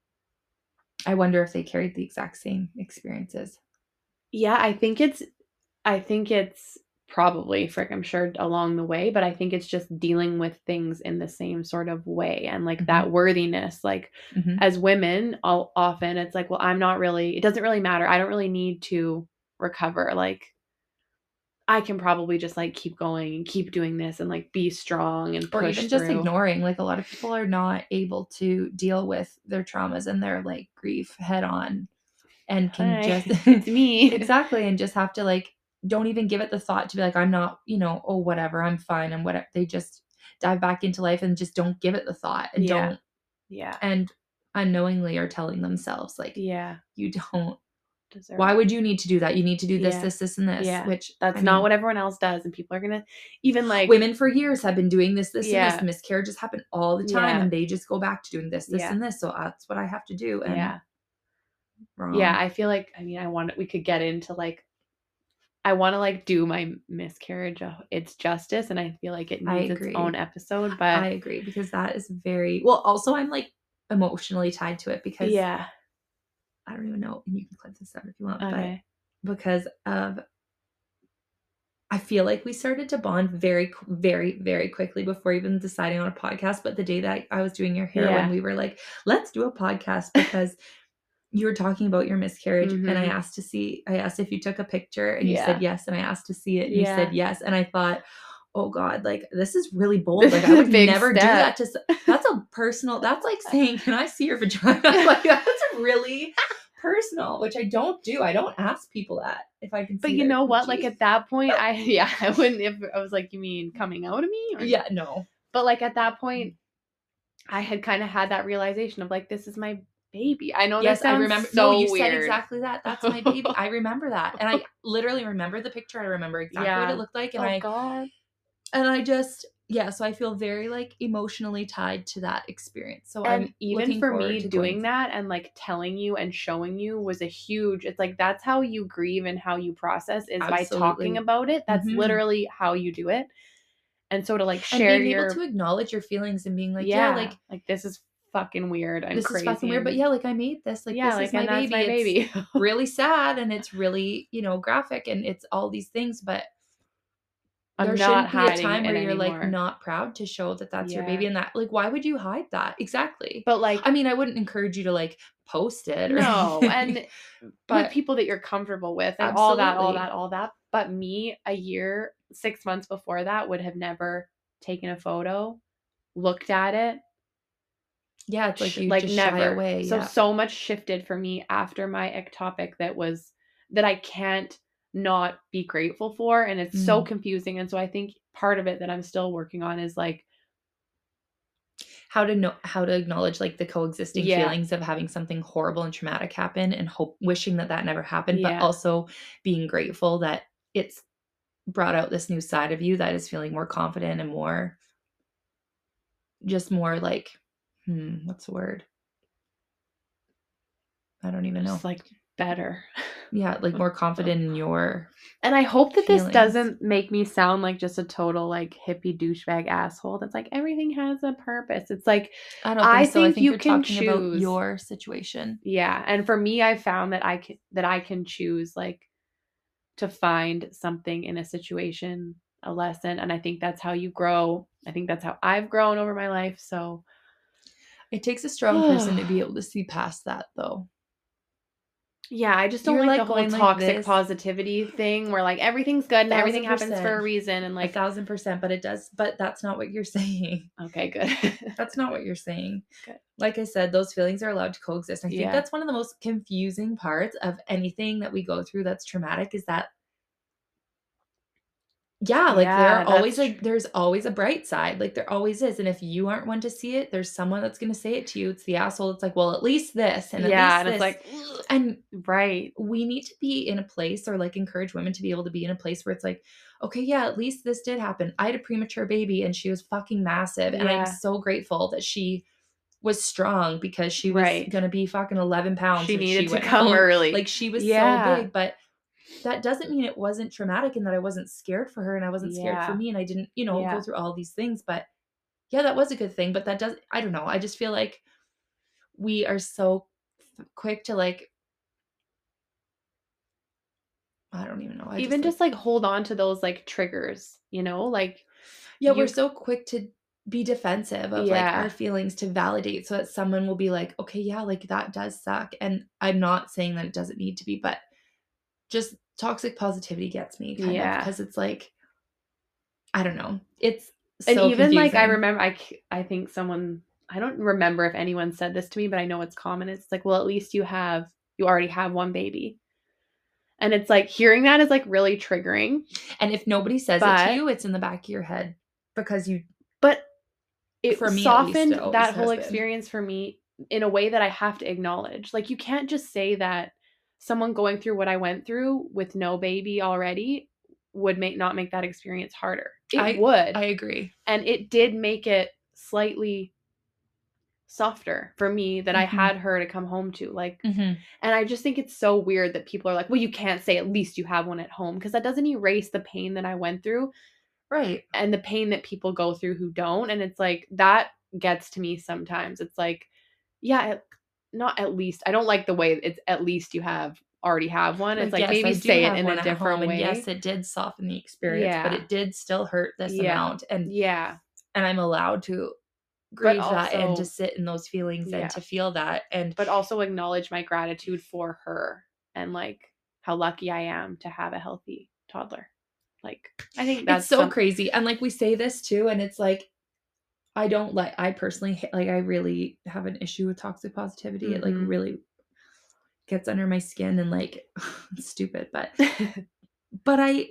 [SPEAKER 1] I wonder if they carried the exact same experiences.
[SPEAKER 2] Yeah, I think it's I think it's probably frick, I'm sure along the way, but I think it's just dealing with things in the same sort of way and like that worthiness. Like
[SPEAKER 1] Mhm.
[SPEAKER 2] as women, all often it's like, well, I'm not really it doesn't really matter. I don't really need to recover. Like I can probably just like keep going and keep doing this and like be strong and
[SPEAKER 1] or even just
[SPEAKER 2] through.
[SPEAKER 1] ignoring like a lot of people are not able to deal with their traumas and their like grief head on and can
[SPEAKER 2] Hi,
[SPEAKER 1] just
[SPEAKER 2] it's me.
[SPEAKER 1] exactly and just have to like don't even give it the thought to be like i'm not you know oh whatever i'm fine and whatever they just dive back into life and just don't give it the thought and
[SPEAKER 2] Yeah.
[SPEAKER 1] don't
[SPEAKER 2] Yeah.
[SPEAKER 1] and unknowingly are telling themselves like
[SPEAKER 2] Yeah.
[SPEAKER 1] you don't
[SPEAKER 2] Deserve
[SPEAKER 1] why would you need to do that you need to do this
[SPEAKER 2] Yeah.
[SPEAKER 1] this this and this
[SPEAKER 2] Yeah.
[SPEAKER 1] which
[SPEAKER 2] that's
[SPEAKER 1] I
[SPEAKER 2] not
[SPEAKER 1] mean,
[SPEAKER 2] what everyone else does and people are gonna even like
[SPEAKER 1] women for years have been doing this, this, and
[SPEAKER 2] Yeah.
[SPEAKER 1] this. Miscarriages happen all the time,
[SPEAKER 2] Yeah.
[SPEAKER 1] and they just go back to doing this, this, and this. So that's what I have to do. And
[SPEAKER 2] yeah
[SPEAKER 1] wrong.
[SPEAKER 2] yeah, I feel like I mean I want we could get into like I want to like do my miscarriage its justice and I feel like it needs its own episode, but
[SPEAKER 1] I agree because that is very well. Also, I'm like emotionally tied to it because
[SPEAKER 2] yeah.
[SPEAKER 1] I don't even know. And you can clip this out if you want,
[SPEAKER 2] Okay.
[SPEAKER 1] but because of I feel like we started to bond very, very, very quickly before even deciding on a podcast. But the day that I was doing your hair,
[SPEAKER 2] Yeah.
[SPEAKER 1] when we were like, let's do a podcast because you were talking about your miscarriage, and I
[SPEAKER 2] Mhm.
[SPEAKER 1] asked to see, I asked if you took a picture, and you said yes, and I asked to see it, and you said yes, and I thought, oh God, like this is really bold. Like I would never do that to. That's a personal. That's like saying, can I see your vagina? like that's really personal, which I don't do. I don't ask people that if I can.
[SPEAKER 2] But you know what? Like at that point, oh. I yeah, I wouldn't if I was like, you mean coming out of me? Or,
[SPEAKER 1] yeah, no.
[SPEAKER 2] But like at that point, I had kind of had that realization of like, this is my baby. I know
[SPEAKER 1] Yes,
[SPEAKER 2] that sounds
[SPEAKER 1] I remember.
[SPEAKER 2] so
[SPEAKER 1] no, you
[SPEAKER 2] weird.
[SPEAKER 1] said exactly that. That's my baby. I remember that, and I literally remember the picture. I remember exactly what it looked like, and
[SPEAKER 2] oh
[SPEAKER 1] I
[SPEAKER 2] God.
[SPEAKER 1] and I just yeah. So I feel very like emotionally tied to that experience. So
[SPEAKER 2] And
[SPEAKER 1] I'm
[SPEAKER 2] even for me, doing that and like telling you and showing you was a huge. It's like that's how you grieve and how you process is by talking about it. That's
[SPEAKER 1] Mhm.
[SPEAKER 2] literally how you do it. And so to like
[SPEAKER 1] and
[SPEAKER 2] share
[SPEAKER 1] being
[SPEAKER 2] your
[SPEAKER 1] able to acknowledge your feelings and being like, yeah, like
[SPEAKER 2] like this is fucking weird. I'm
[SPEAKER 1] this
[SPEAKER 2] crazy.
[SPEAKER 1] is fucking weird, but yeah, like I made this. Like
[SPEAKER 2] yeah,
[SPEAKER 1] this
[SPEAKER 2] like
[SPEAKER 1] is my
[SPEAKER 2] and
[SPEAKER 1] baby.
[SPEAKER 2] my
[SPEAKER 1] It's
[SPEAKER 2] baby.
[SPEAKER 1] really sad and it's really you know graphic and it's all these things, but
[SPEAKER 2] I'm
[SPEAKER 1] there
[SPEAKER 2] not
[SPEAKER 1] shouldn't be a time where you're
[SPEAKER 2] anymore.
[SPEAKER 1] like not proud to show that that's your baby and that like why would you hide that exactly?
[SPEAKER 2] But like
[SPEAKER 1] I mean, I wouldn't encourage you to like post it. Or
[SPEAKER 2] no, and
[SPEAKER 1] anything,
[SPEAKER 2] with
[SPEAKER 1] but
[SPEAKER 2] people that you're comfortable with and all that, all that, all that. But me, a year, six months before that, would have never taken a photo, looked at it,
[SPEAKER 1] yeah, it's like you
[SPEAKER 2] like never.
[SPEAKER 1] away.
[SPEAKER 2] So
[SPEAKER 1] yeah.
[SPEAKER 2] so much shifted for me after my ectopic that was that I can't not be grateful for, and it's so
[SPEAKER 1] Mm.
[SPEAKER 2] confusing. And so I think part of it that I'm still working on is like
[SPEAKER 1] how to know how to acknowledge like the coexisting
[SPEAKER 2] Yeah.
[SPEAKER 1] feelings of having something horrible and traumatic happen and hope wishing that that never happened
[SPEAKER 2] Yeah.
[SPEAKER 1] but also being grateful that it's brought out this new side of you that is feeling more confident and more just more like hmm what's the word i don't even know
[SPEAKER 2] just like better.
[SPEAKER 1] yeah like more confident in your
[SPEAKER 2] And I hope that this doesn't make me sound like just a total like hippie douchebag asshole. That's like everything has a purpose. It's like
[SPEAKER 1] i don't think
[SPEAKER 2] I
[SPEAKER 1] so i
[SPEAKER 2] think
[SPEAKER 1] think
[SPEAKER 2] you
[SPEAKER 1] you're
[SPEAKER 2] can
[SPEAKER 1] talking about
[SPEAKER 2] choose.
[SPEAKER 1] your situation
[SPEAKER 2] yeah, and for me I found that I can that I can choose like to find something in a situation, a lesson, and I think that's how you grow. I think that's how I've grown over my life. So
[SPEAKER 1] it takes a strong person to be able to see past that though
[SPEAKER 2] yeah, I just don't
[SPEAKER 1] You're,
[SPEAKER 2] like,
[SPEAKER 1] like,
[SPEAKER 2] the whole
[SPEAKER 1] going like
[SPEAKER 2] toxic
[SPEAKER 1] this.
[SPEAKER 2] positiving thing where like everything's good and everything happens for a reason and
[SPEAKER 1] like
[SPEAKER 2] like
[SPEAKER 1] a thousand percent but it does but that's not what you're saying
[SPEAKER 2] okay, good.
[SPEAKER 1] That's not what you're saying.
[SPEAKER 2] Good.
[SPEAKER 1] Like I said, those feelings are allowed to coexist. I think
[SPEAKER 2] Yeah.
[SPEAKER 1] that's one of the most confusing parts of anything that we go through that's traumatic is that yeah, like there
[SPEAKER 2] Yeah,
[SPEAKER 1] are always like there's always a bright side. Like there always is. And if you aren't one to see it, there's someone that's gonna say it to you. It's the asshole. It's like, well, at least this and at
[SPEAKER 2] yeah, and it's like
[SPEAKER 1] and
[SPEAKER 2] right.
[SPEAKER 1] we need to be in a place or like encourage women to be able to be in a place where it's like, okay, yeah, at least this did happen. I had a premature baby and she was fucking massive. And
[SPEAKER 2] Yeah.
[SPEAKER 1] I'm so grateful that she was strong because she was
[SPEAKER 2] Right.
[SPEAKER 1] gonna be fucking 11 pounds.
[SPEAKER 2] She needed to come
[SPEAKER 1] home.
[SPEAKER 2] early.
[SPEAKER 1] Like she was
[SPEAKER 2] Yeah.
[SPEAKER 1] so big, but that doesn't mean it wasn't traumatic and that I wasn't scared for her and I wasn't scared for me and I didn't, you know,
[SPEAKER 2] Yeah.
[SPEAKER 1] go through all these things. But yeah, that was a good thing. But that does, I don't know. I just feel like we are so quick to like, I don't even know. I
[SPEAKER 2] even
[SPEAKER 1] like-
[SPEAKER 2] just like hold on to those like triggers, you know, like
[SPEAKER 1] yeah, we're so quick to be defensive of like our feelings to validate so that someone will be like, okay, yeah, like that does suck. And I'm not saying that it doesn't need to be, but just toxic positivity gets me kind
[SPEAKER 2] Yeah.
[SPEAKER 1] of because it's like, I don't know. It's
[SPEAKER 2] and
[SPEAKER 1] so
[SPEAKER 2] even like I remember I I think someone I don't remember if anyone said this to me, but I know it's common. It's like, well, at least you have you already have one baby. And it's like hearing that is like really triggering,
[SPEAKER 1] And if nobody says it to you, it's in the back of your head because you
[SPEAKER 2] but it
[SPEAKER 1] For me, at least,
[SPEAKER 2] softened that whole experience for me in a way that I have to acknowledge. Like you can't just say that someone going through what I went through with no baby already would make not make that experience harder. It
[SPEAKER 1] I-
[SPEAKER 2] would.
[SPEAKER 1] I agree.
[SPEAKER 2] and it did make it slightly softer for me that I
[SPEAKER 1] Mhm.
[SPEAKER 2] had her to come home to. Like,
[SPEAKER 1] Mm-hmm.
[SPEAKER 2] and I just think it's so weird that people are like, well, you can't say at least you have one at home because that doesn't erase the pain that I went through
[SPEAKER 1] Right.
[SPEAKER 2] and the pain that people go through who don't. And it's like, that gets to me sometimes. It's like, yeah, at, not at least. I don't like the way it's at least you have already have one. It's like,
[SPEAKER 1] yes,
[SPEAKER 2] maybe say it in a different way.
[SPEAKER 1] Yes, it did soften the experience, but it did still hurt this
[SPEAKER 2] Yeah.
[SPEAKER 1] amount. And
[SPEAKER 2] yeah.
[SPEAKER 1] and I'm allowed to grieve that and to sit in those feelings
[SPEAKER 2] Yeah.
[SPEAKER 1] and to feel that. And
[SPEAKER 2] But also acknowledge my gratitude for her and like how lucky I am to have a healthy toddler. Like, I think that's
[SPEAKER 1] it's so
[SPEAKER 2] some-
[SPEAKER 1] crazy. And like we say this too, and it's like I don't like I personally like I really have an issue with toxic positivity. It like
[SPEAKER 2] Mhm.
[SPEAKER 1] really gets under my skin and like stupid, but but I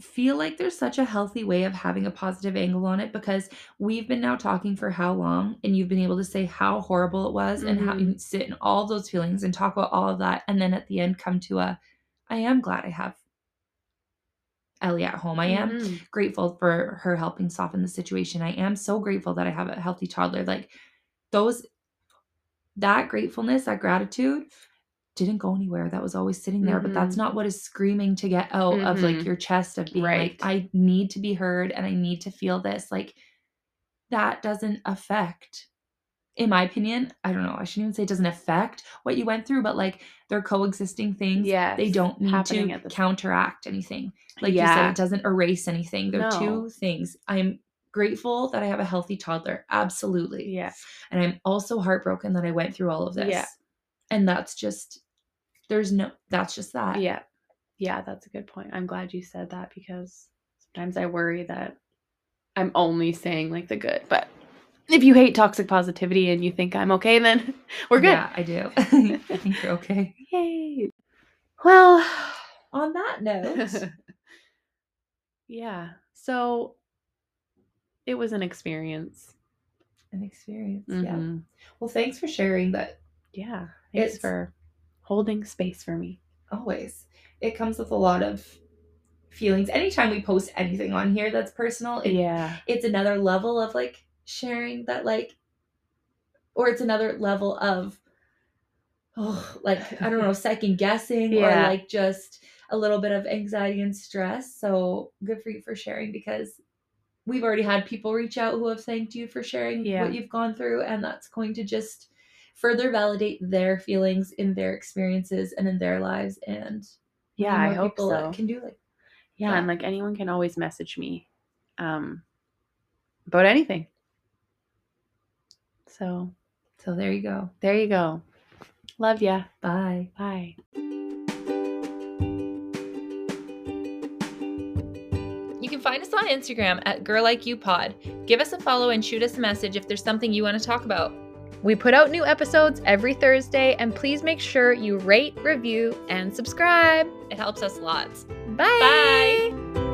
[SPEAKER 1] feel like there's such a healthy way of having a positive angle on it because we've been now talking for how long and you've been able to say how horrible it was and how you sit in all those feelings and talk about all of that and then at the end come to a I am glad I have Ellie at home. I am
[SPEAKER 2] Mhm.
[SPEAKER 1] grateful for her helping soften the situation. I am so grateful that I have a healthy toddler. Like those that gratefulness, that gratitude didn't go anywhere. That was always sitting there, but that's
[SPEAKER 2] Mhm.
[SPEAKER 1] not what is screaming to get out of like
[SPEAKER 2] Mhm.
[SPEAKER 1] your chest of being
[SPEAKER 2] Right.
[SPEAKER 1] like I need to be heard and I need to feel this. Like that doesn't affect in my opinion, I don't know, I shouldn't even say it doesn't affect what you went through, but like they're coexisting things.
[SPEAKER 2] Yeah.
[SPEAKER 1] They don't need to counteract anything. Like you said,
[SPEAKER 2] Yeah.
[SPEAKER 1] it doesn't erase anything. They're
[SPEAKER 2] No.
[SPEAKER 1] two things. I'm grateful that I have a healthy toddler. Absolutely.
[SPEAKER 2] Yeah.
[SPEAKER 1] And I'm also heartbroken that I went through all of this.
[SPEAKER 2] Yeah.
[SPEAKER 1] And that's just there's no that's just that.
[SPEAKER 2] Yeah. Yeah, that's a good point. I'm glad you said that because sometimes I worry that I'm only saying like the good. But if you hate toxic positivity and you think I'm okay, then we're good.
[SPEAKER 1] Yeah, I do. I think you're okay.
[SPEAKER 2] Yay. Well,
[SPEAKER 1] On that note,
[SPEAKER 2] yeah. So it was an experience.
[SPEAKER 1] an experience. Yeah.
[SPEAKER 2] Mhm.
[SPEAKER 1] Well, thanks for sharing that
[SPEAKER 2] Yeah. Thanks
[SPEAKER 1] It's-
[SPEAKER 2] for holding space for me.
[SPEAKER 1] always. It comes with a lot of feelings. Anytime we post anything on here that's personal, it,
[SPEAKER 2] yeah.
[SPEAKER 1] it's another level of like sharing that like or it's another level of oh like I don't know, second guessing or like just a little bit of anxiety and stress. So good for you for sharing because we've already had people reach out who have thanked you for sharing
[SPEAKER 2] Yeah.
[SPEAKER 1] what you've gone through and that's going to just further validate their feelings in their experiences and in their lives and
[SPEAKER 2] Yeah, I hope
[SPEAKER 1] people
[SPEAKER 2] so.
[SPEAKER 1] can do like
[SPEAKER 2] Yeah,
[SPEAKER 1] Yeah.
[SPEAKER 2] and like anyone can always message me um about anything. So,
[SPEAKER 1] so there you go
[SPEAKER 2] there you go. Love ya.
[SPEAKER 1] bye
[SPEAKER 2] Bye.
[SPEAKER 1] You can find us on Instagram at Girl Like You Pod. Give us a follow and shoot us a message if there's something you want to talk about.
[SPEAKER 2] We put out new episodes every Thursday, and please make sure you rate, review, and subscribe.
[SPEAKER 1] It helps us lots.
[SPEAKER 2] Bye.
[SPEAKER 1] Bye.